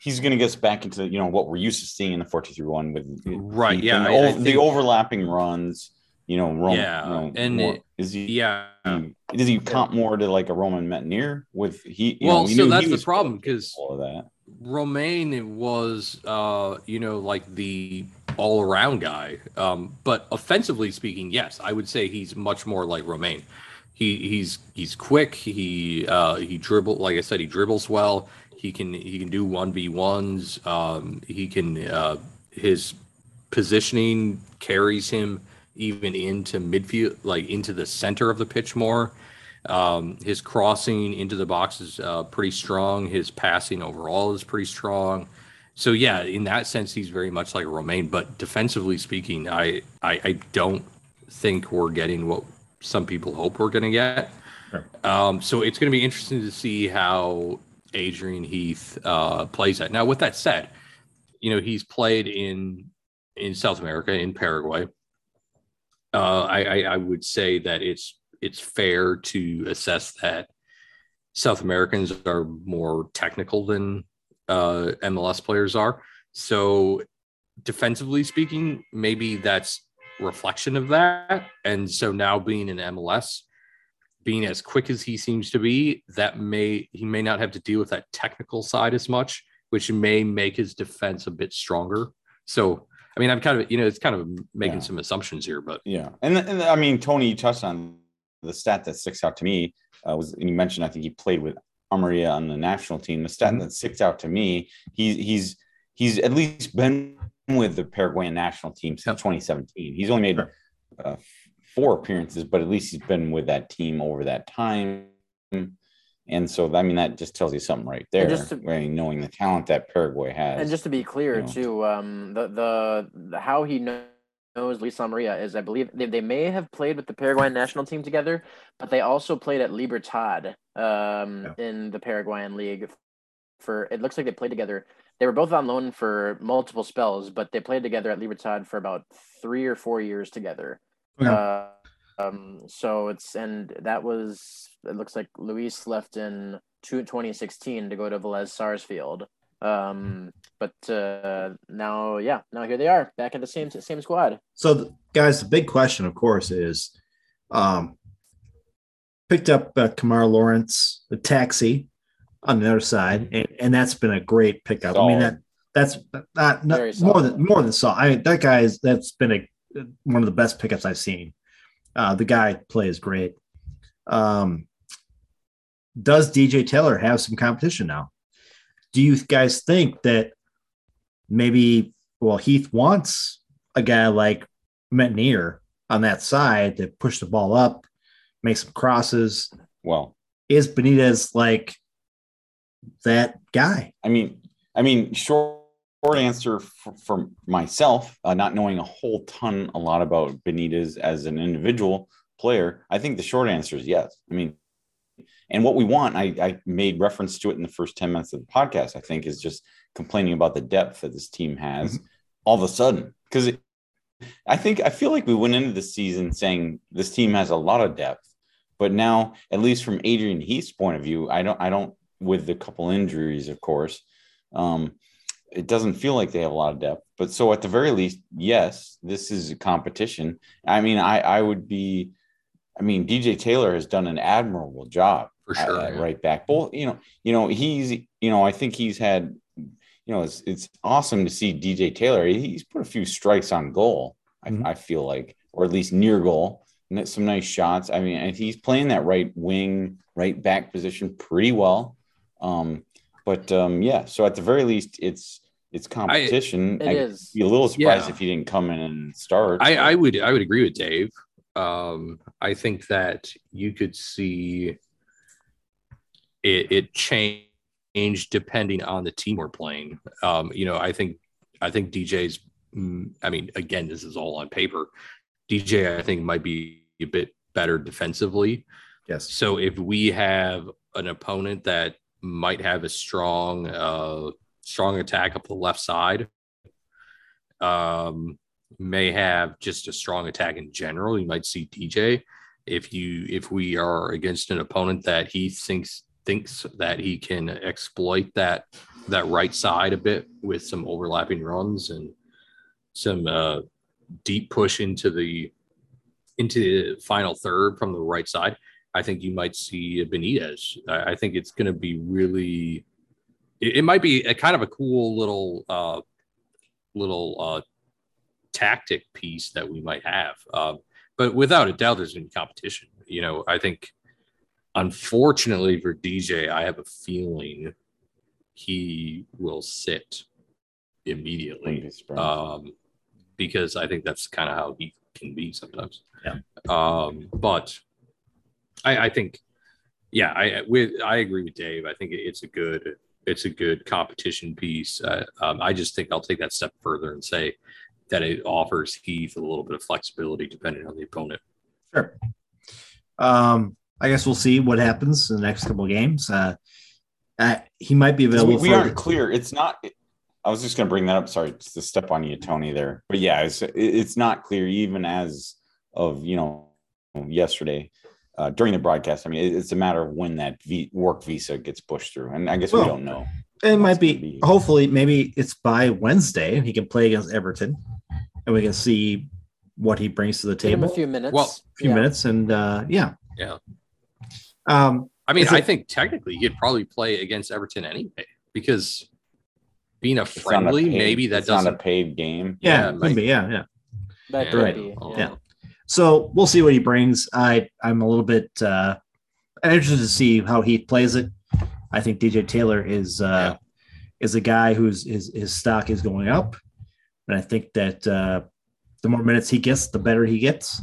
He's going to get us back into you know what we're used to seeing in the four two three one with Right, the- yeah, the, I- I o- the overlapping runs. You know, Romain, Yeah, you know, and more- it- is he? Yeah. Does he comp more to like a Romain Métanire with he? You Well, know, so that's he the problem, capable 'cause- of that. Romain was, uh, you know, like the all around guy. Um, but offensively speaking, yes, I would say he's much more like Romain. He he's he's quick. He uh, he dribble like I said, he dribbles well. He can he can do one v ones. Um, he can uh, his positioning carries him even into midfield, like into the center of the pitch more. Um, his crossing into the box is uh, pretty strong. His passing overall is pretty strong. So yeah, in that sense, he's very much like Romain. But defensively speaking, I I, I don't think we're getting what some people hope we're going to get. Sure. Um, so it's going to be interesting to see how Adrian Heath uh, plays that. Now, with that said, you know he's played in in South America in Paraguay. Uh, I, I I would say that it's it's fair to assess that South Americans are more technical than uh, MLS players are. So defensively speaking, maybe that's reflection of that. And so now being in MLS, being as quick as he seems to be, that may he may not have to deal with that technical side as much, which may make his defense a bit stronger. So I mean, I'm kind of you know it's kind of making Yeah. some assumptions here, but Yeah, and, and I mean Tony you touched on the stat that sticks out to me uh, was and you mentioned I think he played with Amarilla on the national team. The stat Mhm. that sticks out to me, he's he's he's at least been with the Paraguayan national team since Yep. 2017. He's only made Sure. uh, four appearances, but at least he's been with that team over that time. And so, I mean, that just tells you something right there, just to- right, knowing the talent that Paraguay has. And just to be clear, you know. too, um, the, the the how he knows Luis Amarilla is, I believe they, they may have played with the Paraguayan national team together, but they also played at Libertad um, in the Paraguayan league. For it looks like they played together. They were both on loan for multiple spells, but they played together at Libertad for about three or four years together. Okay. Uh, um, so it's and that was it looks like Luis left in two, 2016 to go to Vélez Sarsfield Um, but uh, now, yeah, now here they are back at the same same squad. So, the, guys, the big question, of course, is um, picked up uh, Kemar Lawrence, the taxi on the other side, and, and that's been a great pickup. I mean, that that's not, not more than more than solid. I mean, that guy is that's been a one of the best pickups I've seen. Uh, the guy plays great. Um, does DJ Taylor have some competition now? Do you guys think that maybe well Heath wants a guy like Métanire on that side to push the ball up, make some crosses? Well, Is Benitez like that guy? I mean, I mean, short, short answer for, for myself, uh, not knowing a whole ton, a lot about Benitez as an individual player. I think the short answer is yes. I mean, and what we want, I, I made reference to it in the first 10 minutes of the podcast, I think, is just complaining about the depth that this team has all of a sudden. Because I think, I feel like we went into the season saying this team has a lot of depth. But now, at least from Adrian Heath's point of view, I don't, I don't, with the couple injuries, of course, um, it doesn't feel like they have a lot of depth. But so at the very least, yes, this is a competition. I mean, I, I would be, I mean, DJ Taylor has done an admirable job For sure, at yeah. right back. Both, you know, you know, he's, you know, I think he's had, you know, it's it's awesome to see DJ Taylor. He's put a few strikes on goal. I, Mhm. I feel like, or at least near goal, and some nice shots. I mean, and he's playing that right wing, right back position pretty well. Um, but um, yeah, so at the very least, it's it's competition. It I'd is. be a little surprised Yeah. if he didn't come in and start. I, I would I would agree with Dave. Um, I think that you could see it, it change depending on the team we're playing. Um, you know, I think I think DJ's. mm, I mean, again, this is all on paper. DJ, I think, might be a bit better defensively. Yes. So if we have an opponent that might have a strong uh strong attack up the left side, um may have just a strong attack in general, you might see DJ. If you if we are against an opponent that he thinks thinks that he can exploit that that right side a bit with some overlapping runs and some uh deep push into the into the final third from the right side, I think you might see Benitez. I, I think it's going to be really. It, it might be a kind of a cool little uh, little uh, tactic piece that we might have, um, but without a doubt, there's going to be competition. You know, I think. Unfortunately for DJ, I have a feeling he will sit immediately be um, because I think that's kind of how he can be sometimes. Yeah. Um, but I, I think, yeah, I with I agree with Dave. I think it's a good it's a good competition piece. Uh, um, I just think I'll take that step further and say that it offers Heath a little bit of flexibility depending on the opponent. Sure. Um, I guess we'll see what happens in the next couple of games. Uh, uh, he might be available. we, we for- aren't clear. It's not. I was just going to bring that up. Sorry to step on you, Tony. There, but yeah, it's it's not clear even as of you know yesterday uh, during the broadcast. I mean, it- it's a matter of when that v- work visa gets pushed through, and I guess we don't know. It might be, be- Hopefully, maybe it's by Wednesday. He can play against Everton, and we can see what he brings to the Give him a few minutes. Well, a few Yeah. minutes, and uh, yeah, Yeah. Um, I mean, I it- think technically he could probably play against Everton anyway because being a It's not a friendly, paid- maybe that it's not doesn't. a paid game. yeah, Yeah, could might- be, yeah, yeah. That Yeah. could Right. be. Oh. Yeah. So we'll see what he brings. I I'm a little bit uh, interested to see how he plays it. I think DJ Taylor is uh, is a guy whose his his stock is going up, and I think that uh, the more minutes he gets, the better he gets.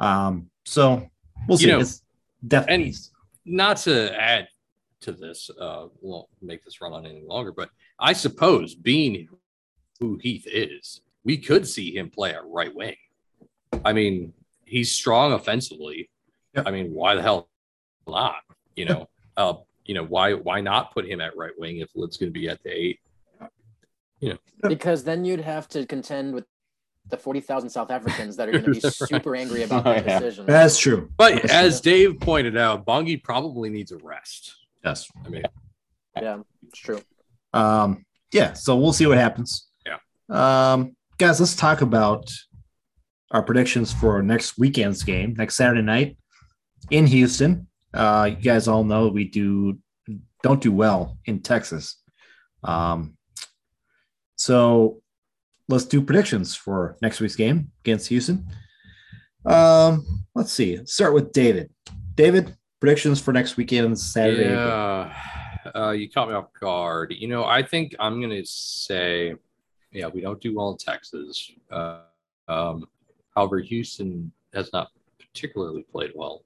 Um, so we'll You see. know, it's definitely and not to add to this, uh, won't make this run on any longer, but I suppose being who Heath is, we could see him play at right wing. I mean, he's strong offensively. Yep. I mean, why the hell not? You know, uh, you know, why why not put him at right wing if Lod's going to be at the eight? You know, Because then you'd have to contend with the 40,000 South Africans that are going to be Right. super angry about Oh, that yeah. decision. that's true. But That's as Dave pointed out, Bongi probably needs a rest. Yes. I mean, yeah, it's true. Um, yeah, so we'll see what happens. Yeah. Um, guys, let's talk about our predictions for next weekend's game, next Saturday night in Houston. Uh, you guys all know we do don't do well in Texas. Um, so let's do predictions for next week's game against Houston. Um, let's see. Start with David. David, predictions for next weekend's Saturday. Yeah, uh, you caught me off guard. You know, I think I'm gonna say, yeah, we don't do well in Texas. Uh, um, however, Houston has not particularly played well.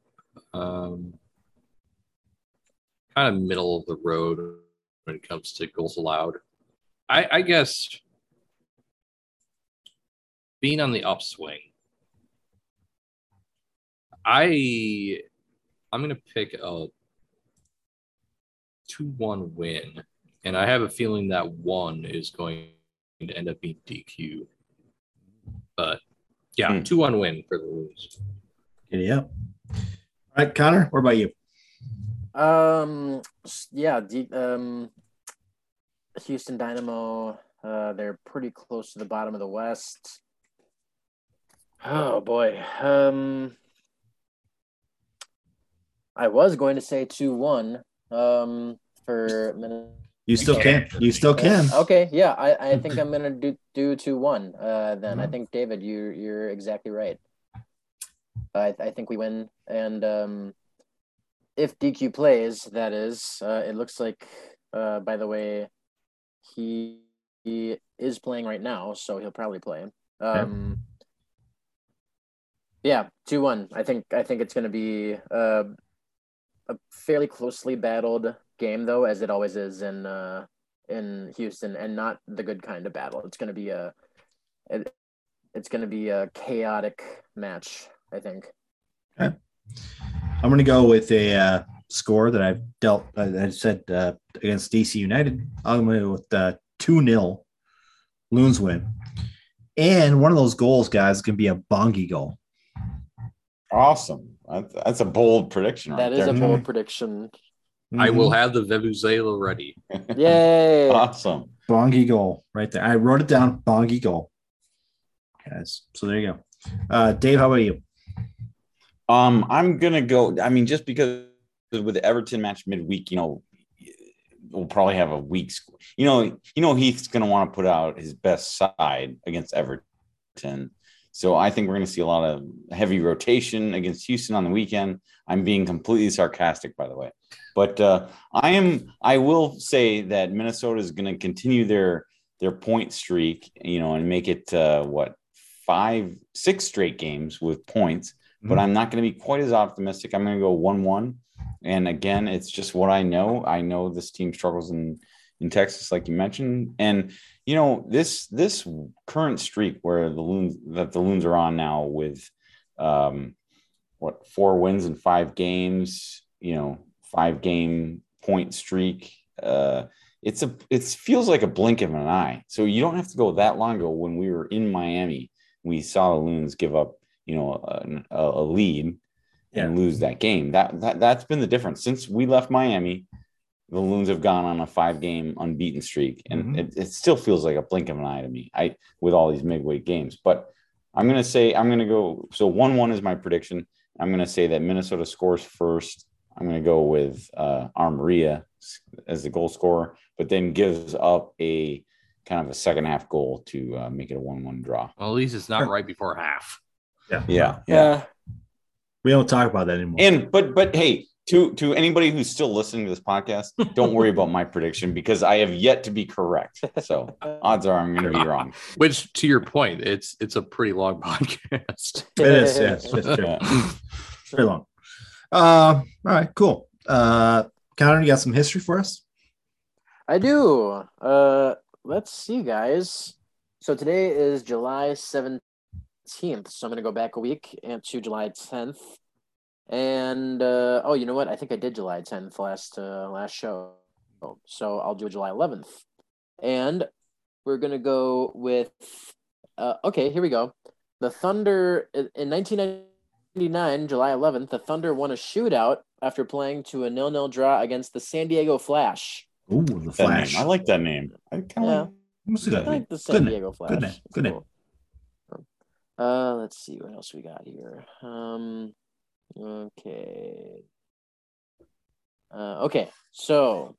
Um, kind of middle of the road when it comes to goals allowed. I, I guess being on the upswing, I I'm gonna pick a two one win, and I have a feeling that one is going to end up being DQ. But yeah, Hmm. two one win for the Loons. Giddy up. All right, Connor, what about you? Um, yeah, D, um, Houston Dynamo. Uh, they're pretty close to the bottom of the West. Oh boy. Um, I was going to say two one. Um, for Minnesota. You still can. You still can. Okay, yeah, I, I think I'm gonna do do two one. Uh, then I Mhm. think David, you you're exactly right. I I think we win, and um, if DQ plays, that is, uh, it looks like. Uh, by the way, he, he is playing right now, so he'll probably play. Um, yeah, two one. I think I think it's gonna be uh, a fairly closely battled game, though, as it always is in uh, in Houston, and not the good kind of battle. It's gonna be a it, it's gonna be a chaotic match. I think. I'm going to go with a uh, score that I've dealt. Uh, I said uh, against DC United. I'm going to go with uh, two 0 Loons win, and one of those goals, guys, can be a bongi goal. Awesome. That's, that's a bold prediction. Right That is there. a bold prediction. I will Mhm. have the vuvuzela ready. Yay! awesome. bongi goal right there. I wrote it down. Bongi goal, guys. So there you go. Uh, Dave, how about you? Um, I'm gonna go. I mean, just because with the Everton match midweek, you know, we'll probably have a week's. You know, you know, Heath's gonna want to put out his best side against Everton. So I think we're gonna see a lot of heavy rotation against Houston on the weekend. I'm being completely sarcastic, by the way, but uh, I am. I will say that Minnesota is gonna continue their their point streak, you know, and make it uh, what five, six straight games with points but I'm not going to be quite as optimistic. I'm going to go one-one, and again, it's just what I know. I know this team struggles in in Texas, like you mentioned, and you know this this current streak where the loons that the loons are on now with um what four wins in five games, you know, five game point streak. Uh, it's a it feels like a blink of an eye. So you don't have to go that long ago when we were in Miami. We saw the loons give up you know a, a lead and lose that game. That that that's been the difference since we left Miami. The Loons have gone on a five game unbeaten streak, and Mhm. it, it still feels like a blink of an eye to me. I with all these midweek games, but I'm gonna say I'm gonna go. So one one is my prediction. I'm gonna say that Minnesota scores first. I'm gonna go with uh, Amarilla as the goal scorer, but then gives up a kind of a second half goal to uh, make it a one one draw. Well, at least it's not right before half. Yeah, Yeah. We don't talk about that anymore. And but but hey, to to anybody who's still listening to this podcast, don't worry about my prediction because I have yet to be correct. So odds are I'm going to be wrong. Which, to your point, it's it's a pretty long podcast. it is. Yeah, it's, it's true. It's very long. Uh, all right, cool. Uh, Connor, you got some history for us? I do. Uh, let's see, guys. So today is July 17th. So I'm going to go back a week and to July 10th. And uh, oh, you know what? I think I did July 10th last uh, last show. So I'll do July 11th. And we're going to go with uh, okay, here we go. The Thunder in in 1999, July 11th, the Thunder won a shootout after playing to a nil-nil draw against the San Diego Flash. Ooh, the Flash. name. I like that name. I kind Yeah. of Let's do I like the Good San name. Diego Flash. Good name. It's Good name. cool. Uh, let's see what else we got here. Um, okay. Uh, okay, so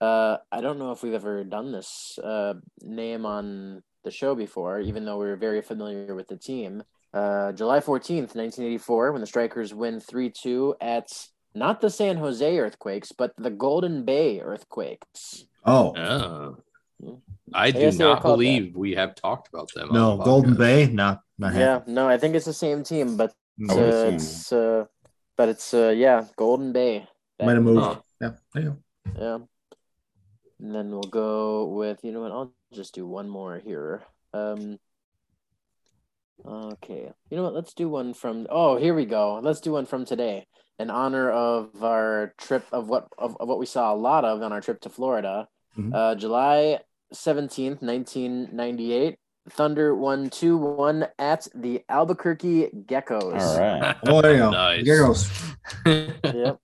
uh, I don't know if we've ever done this uh, name on the show before, even though we are very familiar with the team. Uh, July 14th, 1984, when the Strikers win 3 2 at not the San Jose Earthquakes, but the Golden Bay Earthquakes. Oh, Oh. Hmm. I do guess they were not called believe we have talked about them. no, the Golden. Bay. No, not Yeah, no, I think it's the same team, but happening. I would uh, assume. it's uh, but it's uh, yeah, Golden Bay. Might have moved. Huh. Yeah, there you go. Yeah. And then we'll go with you know what? I'll just do one more here. Um. Okay. You know what? Let's do one from. Oh, here we go. Let's do one from today in honor of our trip of what of, of what we saw a lot of on our trip to Florida. Mhm. Uh, July seventeenth, nineteen ninety eight. Thunder one two one at the Albuquerque Geckos. All right. Oh, there you go. Nice. There goes. Yep.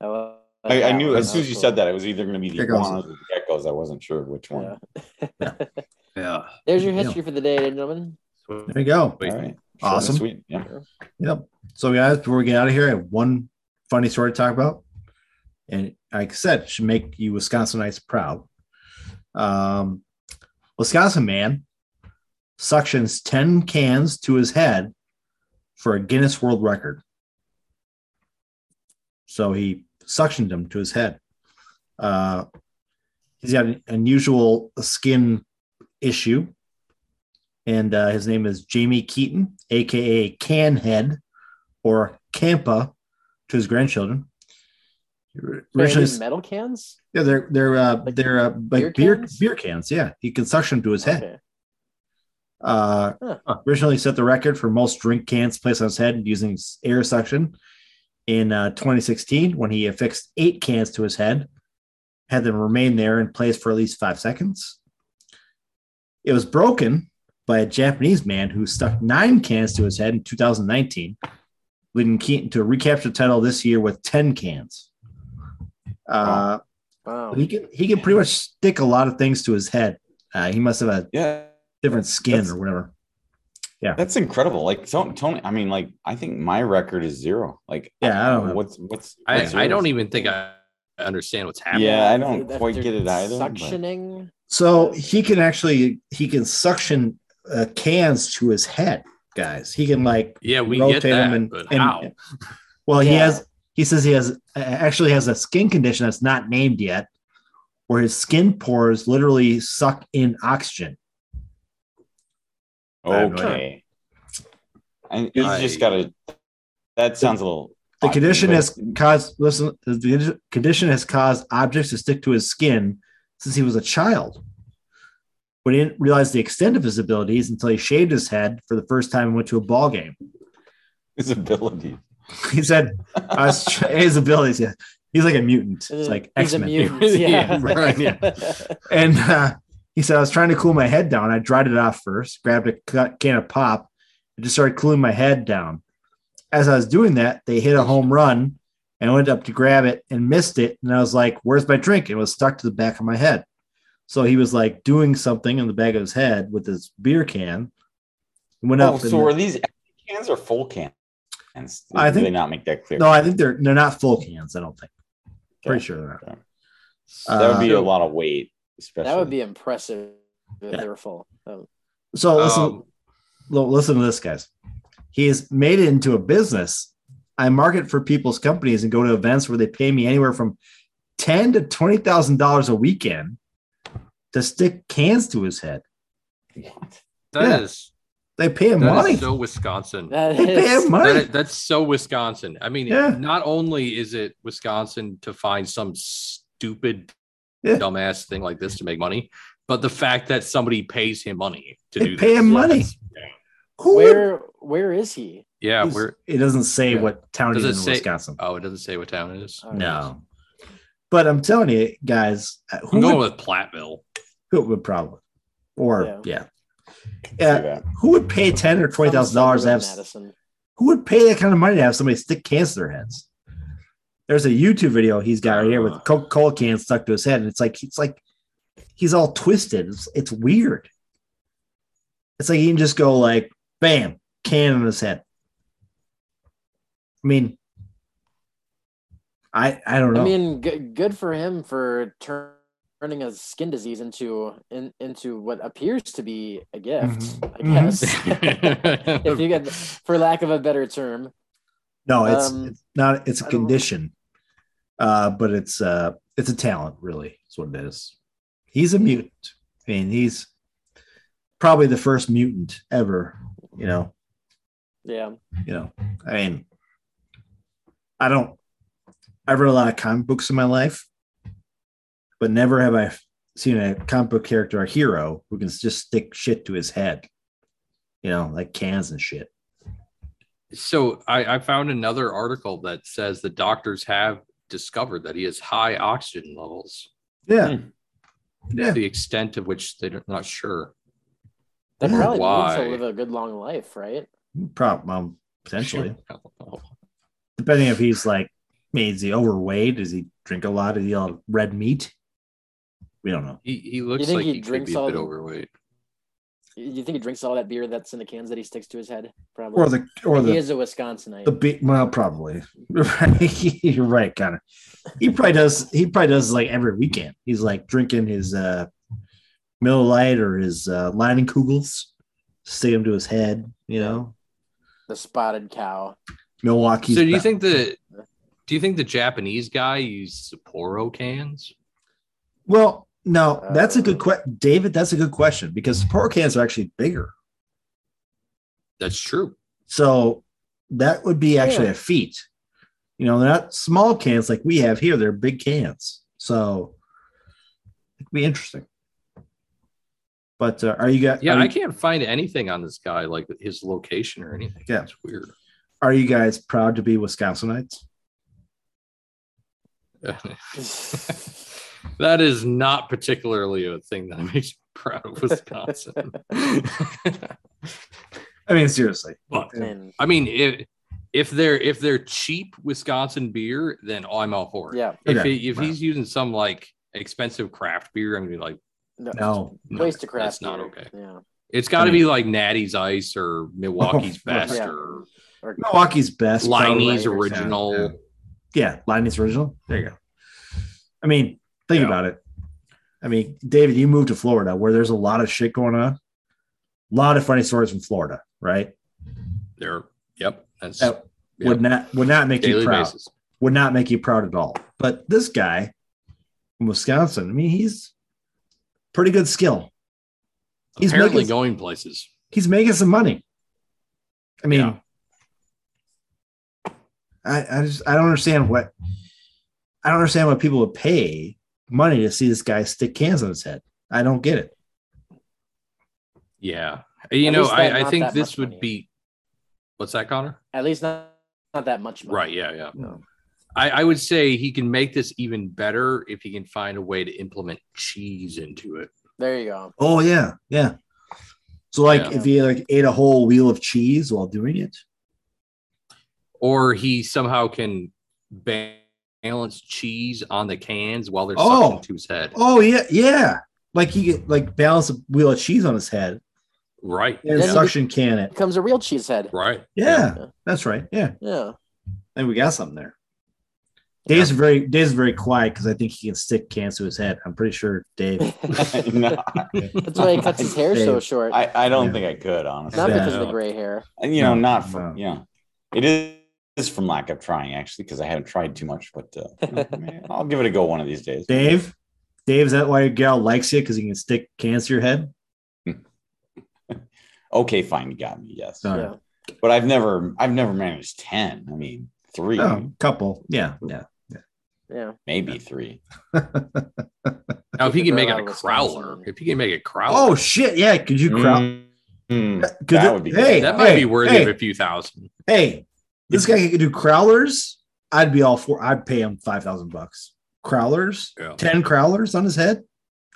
I, I, I knew as soon as you cool. said that, it was either going to be the Geckos. iguanas or the geckos. I wasn't sure which one. Yeah. yeah. There's your Yeah. history for the day, gentlemen. There you go. Wait. All right. Awesome. Short and Sweet. Yeah. Yep. So, guys, before we get out of here, I have one funny story to talk about. And like I said, it should make you Wisconsinites proud. Um, Wisconsin man suctions 10 cans to his head for a Guinness World Record. So he suctioned them to his head. Uh, he's got an unusual skin issue and uh, his name is Jamie Keeton, aka Canhead, or Campa, to his grandchildren. Originally, metal cans? yeah, they're they're uh, Like they're uh, beer like beer cans? beer cans. Yeah, he can suction to his head. Okay. Uh, Huh. Originally set the record for most drink cans placed on his head using air suction in uh, 2016 when he affixed eight cans to his head, had them remain there in place for at least five seconds. It was broken by a Japanese man who stuck nine cans to his head in 2019, leading Keeton to a recapture title this year with 10 cans. Uh, Wow. he can he can pretty much stick a lot of things to his head. Uh, he must have a Yeah. different skin That's- or whatever. Yeah, that's incredible. Like Tony, Tony, I mean, like I think my record is zero. Like, Yeah, I don't know. what's what's. I, what's I don't even think I understand what's happening. Yeah, I don't If quite they're get it either. but- Suctioning. So he can actually he can suction uh, cans to his head, guys. He can like Yeah, we rotate get that, them and, but and- how? well, he has he says he has uh, actually has a skin condition that's not named yet, where his skin pores literally suck in oxygen. I have no Okay. And you I- just got to. That sounds a little. The condition has caused listen. The condition has caused objects to stick to his skin since he was a child. But he didn't realize the extent of his abilities until he shaved his head for the first time and went to a ball game. his ability. He said I was, his abilities. Yeah, he's like a mutant. It's like He's X a Men. mutant. Yeah, Yeah. right, yeah. And uh, he said I was trying to cool my head down. I dried it off first, grabbed a can of pop, and just started cooling my head down. As I was doing that, they hit a home run, and I went up to grab it and missed it. And I was like, "Where's my drink?" It was stuck to the back of my head. So he was like doing something in the back of his head with his beer can. Went Oh, up. so and- are these empty cans or full cans? I think- they not make that clear. no, I think they're they're not full cans. I don't think. Pretty sure they're not. Okay. that would be Uh, a lot of weight, especially. that would be impressive if Yeah. they were full. Um, So listen, Um, listen to this, guys. He has made it into a business. I market for people's companies and go to events where they pay me anywhere from ten to twenty thousand dollars a weekend to stick cans to his head. What? That is Yeah. They pay him that is money. so Wisconsin. that they pay him money. That- that's so Wisconsin. I mean, Yeah. not only is it Wisconsin to find some stupid, Yeah. dumbass thing like this to make money, but the fact that somebody pays him money to They do pay this. him money. Who would- Where where is he? Yeah, he's- we're. it doesn't say Yeah. what town Does he's it in say- Wisconsin. Oh, it doesn't say what town it is. All right. No. But I'm telling you, guys, uh, who I'm going would, with Platteville. who would probably, or Yeah. yeah, See yeah, who would pay ten or twenty thousand dollars to have Madison. who would pay that kind of money to have somebody stick cans to their heads? there's a YouTube video he's got right here with Uh. a Coca-Cola can stuck to his head, and it's like it's like he's all twisted. It's, it's weird. It's like he can just go like bam, can on his head. I mean, I I don't know. I mean, g- good for him for tur- turning a skin disease into in, into what appears to be a gift. Mhm. I guess, if you get, for lack of a better term. no, it's, um, it's not. It's a condition, uh, but it's uh, it's a talent. Really, is what it is. He's a mutant. I mean, he's probably the first mutant ever. You know, Yeah. you know. I mean, I don't. I've read a lot of comic books in my life, but never have I seen a comic book character, a hero, who can just stick shit to his head. You know, like cans and shit. So I, I found another article that says the doctors have discovered that he has high oxygen levels. Yeah, yeah. The extent of which they're not sure. That Yeah. probably means Why? he'll live a good long life, right? Problem um, potentially, I don't know. depending if he's like, I mean, is he overweight? Does he drink a lot? Does he eat red meat? We don't know. He, he looks think like he he, could drinks be a all bit the- overweight. You think he drinks all that beer that's in the cans that he sticks to his head? Probably. Or the or he is a Wisconsinite. the be- well, probably. You're right, kind of. He probably does. He probably does like every weekend. He's like drinking his uh Miller Lite or his uh, Leinenkugels, stick them to his head. You know, the spotted cow. Milwaukee. so do you be- think the do you think the Japanese guy used Sapporo cans? Well, no, that's a Uh, good question, David. That's a good question because Sapporo cans are actually bigger. That's true. So that would be actually Yeah. a feat. You know, they're not small cans like we have here, they're big cans. So it'd be interesting. But uh, are you guys Yeah, are, I can't find anything on this guy, like his location or anything. Yeah. it's weird. are you guys proud to be Wisconsinites? that is not particularly a thing that makes me proud of Wisconsin. I mean, seriously. But And I mean, if if they're if they're cheap Wisconsin beer, then I'm all for it. yeah, If Okay, he, if wow. he's using some like expensive craft beer, I'm gonna be like, no, No. no, waste of craft. that's not okay. Yeah, It's got to I mean- be like Natty's Ice or Milwaukee's Oh, Best yeah. or or Milwaukee's best. Leinie's. Original. Yeah, yeah, Leinie's original. There you go. I mean, think Yeah. about it. I mean, David, you moved to Florida where there's a lot of shit going on. A lot of funny stories from Florida, right? They're yep. That's That yep, would not would not make you proud. basis. Would not make you proud at all. But this guy from Wisconsin, I mean, he's pretty good skill. He's Apparently making going places. he's making some money. I mean, Yeah. I, I just I don't understand what I don't understand why people would pay money to see this guy stick cans on his head. I don't get it. Yeah. You At know, I, I think this would money. be what's that, Connor? at least not not that much. money. Right. Yeah. Yeah. No. I, I would say he can make this even better if he can find a way to implement cheese into it. There you go. Oh yeah, yeah. So like Yeah. if he like ate a whole wheel of cheese while doing it. Or he somehow can balance cheese on the cans while they're Oh. sucking to his head. Oh yeah, yeah. Like he could like balance a wheel of cheese on his head Right. and Then- suction can it. Becomes a real cheese head. Right. Yeah, Yeah. that's right. Yeah. Yeah. I think we got something there. Dave's very Dave's very quiet because I think he can stick cans to his head. I'm pretty sure Dave. no, That's why he cuts his hair so short. I, I don't Yeah. think I could, honestly. not Yeah. because of the gray hair. And, you know, not from, no. you know, it is from lack of trying, actually, because I haven't tried too much, but uh, you know, man, I'll give it a go one of these days. Dave, Dave, is that why your gal likes you because you can stick cans to your head? Okay, fine, you got me, yes. Yeah. But I've never, I've never managed 10. I mean, three, Oh, couple. Yeah, yeah. Yeah. maybe three. Now, if he can make it a crowler, if he can make it crowler, Oh shit! Yeah, could you crowd? Mm, Could that it- would be hey, that might hey, be worthy hey, of a few thousand. Hey, this guy could do crowlers. I'd be all for. I'd pay him five thousand bucks. Crowlers, Yeah. ten crowlers on his head.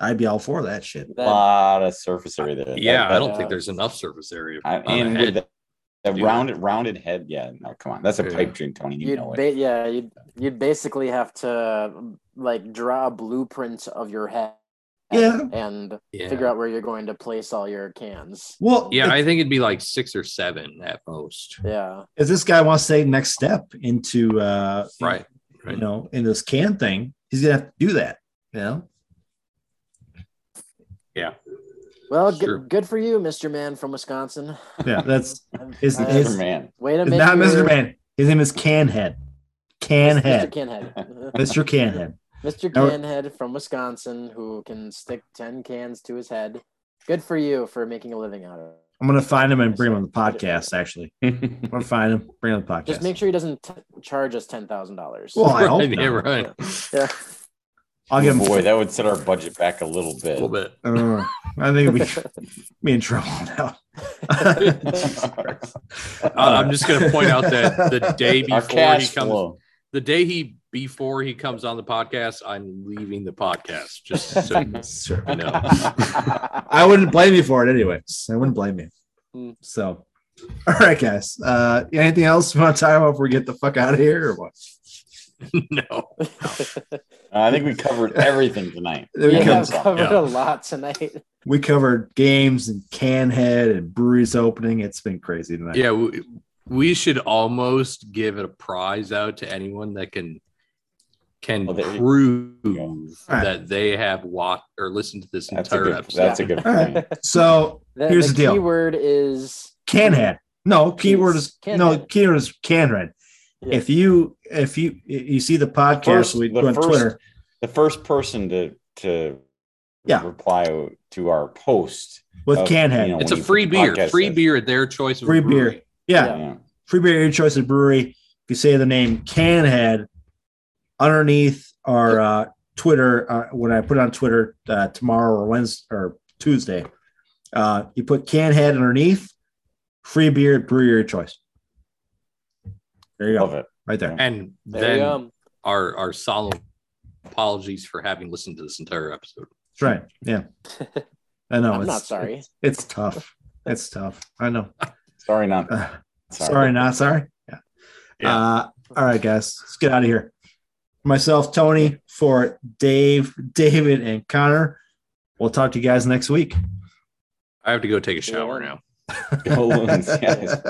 I'd be all for that shit. a lot of surface area there. Yeah, That- I don't that- think there's enough surface area. I, on the and with head. that, That Yeah. rounded rounded head. Yeah, no, come on. That's a Yeah. pipe dream, Tony. You You'd know it. ba- yeah, you'd you'd basically have to like draw a blueprint of your head. Yeah. And Yeah. figure out where you're going to place all your cans. Well, Yeah, if, I think it'd be like six or seven at most. Yeah. if this guy wants to take next step into uh Right. you Right. know, in this can thing, he's gonna have to do that. You know, Yeah. Well, Sure. good, good for you, Mr. Man from Wisconsin. yeah, that's Is- Uh, is- Mr. Man. way to it's make not your- Mr. Man. His name is Canhead. Mr. Canhead. Canhead. Mr. Canhead. Mr. Now- Canhead from Wisconsin who can stick 10 cans to his head. Good for you for making a living out of it. I'm gonna find him and bring him on the podcast. Actually, I'm gonna find him, bring him on the podcast. Just make sure he doesn't t- charge us $10,000. Well, I hope Right, yeah, not. right. yeah. I'll give him. Boy, that would set our budget back a little bit. A little bit. Uh, I think we be in trouble now. Uh, I'm just gonna point out that the day before he comes, flow. the day he before he comes on the podcast, I'm leaving the podcast. Just so you Sure. know. I wouldn't blame you for it anyways. I wouldn't blame you. Hmm. So, all right, guys. Uh, anything else you want to talk about before we get the fuck out of here or what? no. I think we covered everything tonight. We we Yeah. covered- covered Yeah. a lot tonight. We covered games and Canhead and breweries opening. It's been crazy tonight. Yeah, we, we should almost give a prize out to anyone that can can Oh, there prove go. All right. that they have watched or listened to this That's a entire good. episode. That's a good All right. point. So The, Here's the the deal. keyword is Canhead. No, keyword is Canhead. no keyword is Canhead. Yeah. If you if you you see the podcast first- we the do on first- Twitter, The first person to to Yeah. reply to our post. with of, Canhead, you know, It's a free beer, free in. beer at their choice of Free brewery. beer. yeah, Yeah. Yeah. free beer your choice of brewery. If you say the name Canhead underneath our uh, Twitter, uh, when I put it on Twitter uh, tomorrow or Wednesday or Tuesday, uh, you put can head underneath, free beer, brewery your choice. There you go, it. right there. And there then our our solemn apologies for having listened to this entire episode. That's right. Yeah, I know. I'm it's, not sorry. It's tough. It's tough. I know. Sorry, not sorry. sorry, not sorry. Yeah. Yeah. Uh, all right, guys, let's get out of here. Myself, Tony, for Dave, David, and Connor. We'll talk to you guys next week. I have to go take a shower now. Go Loons, yes.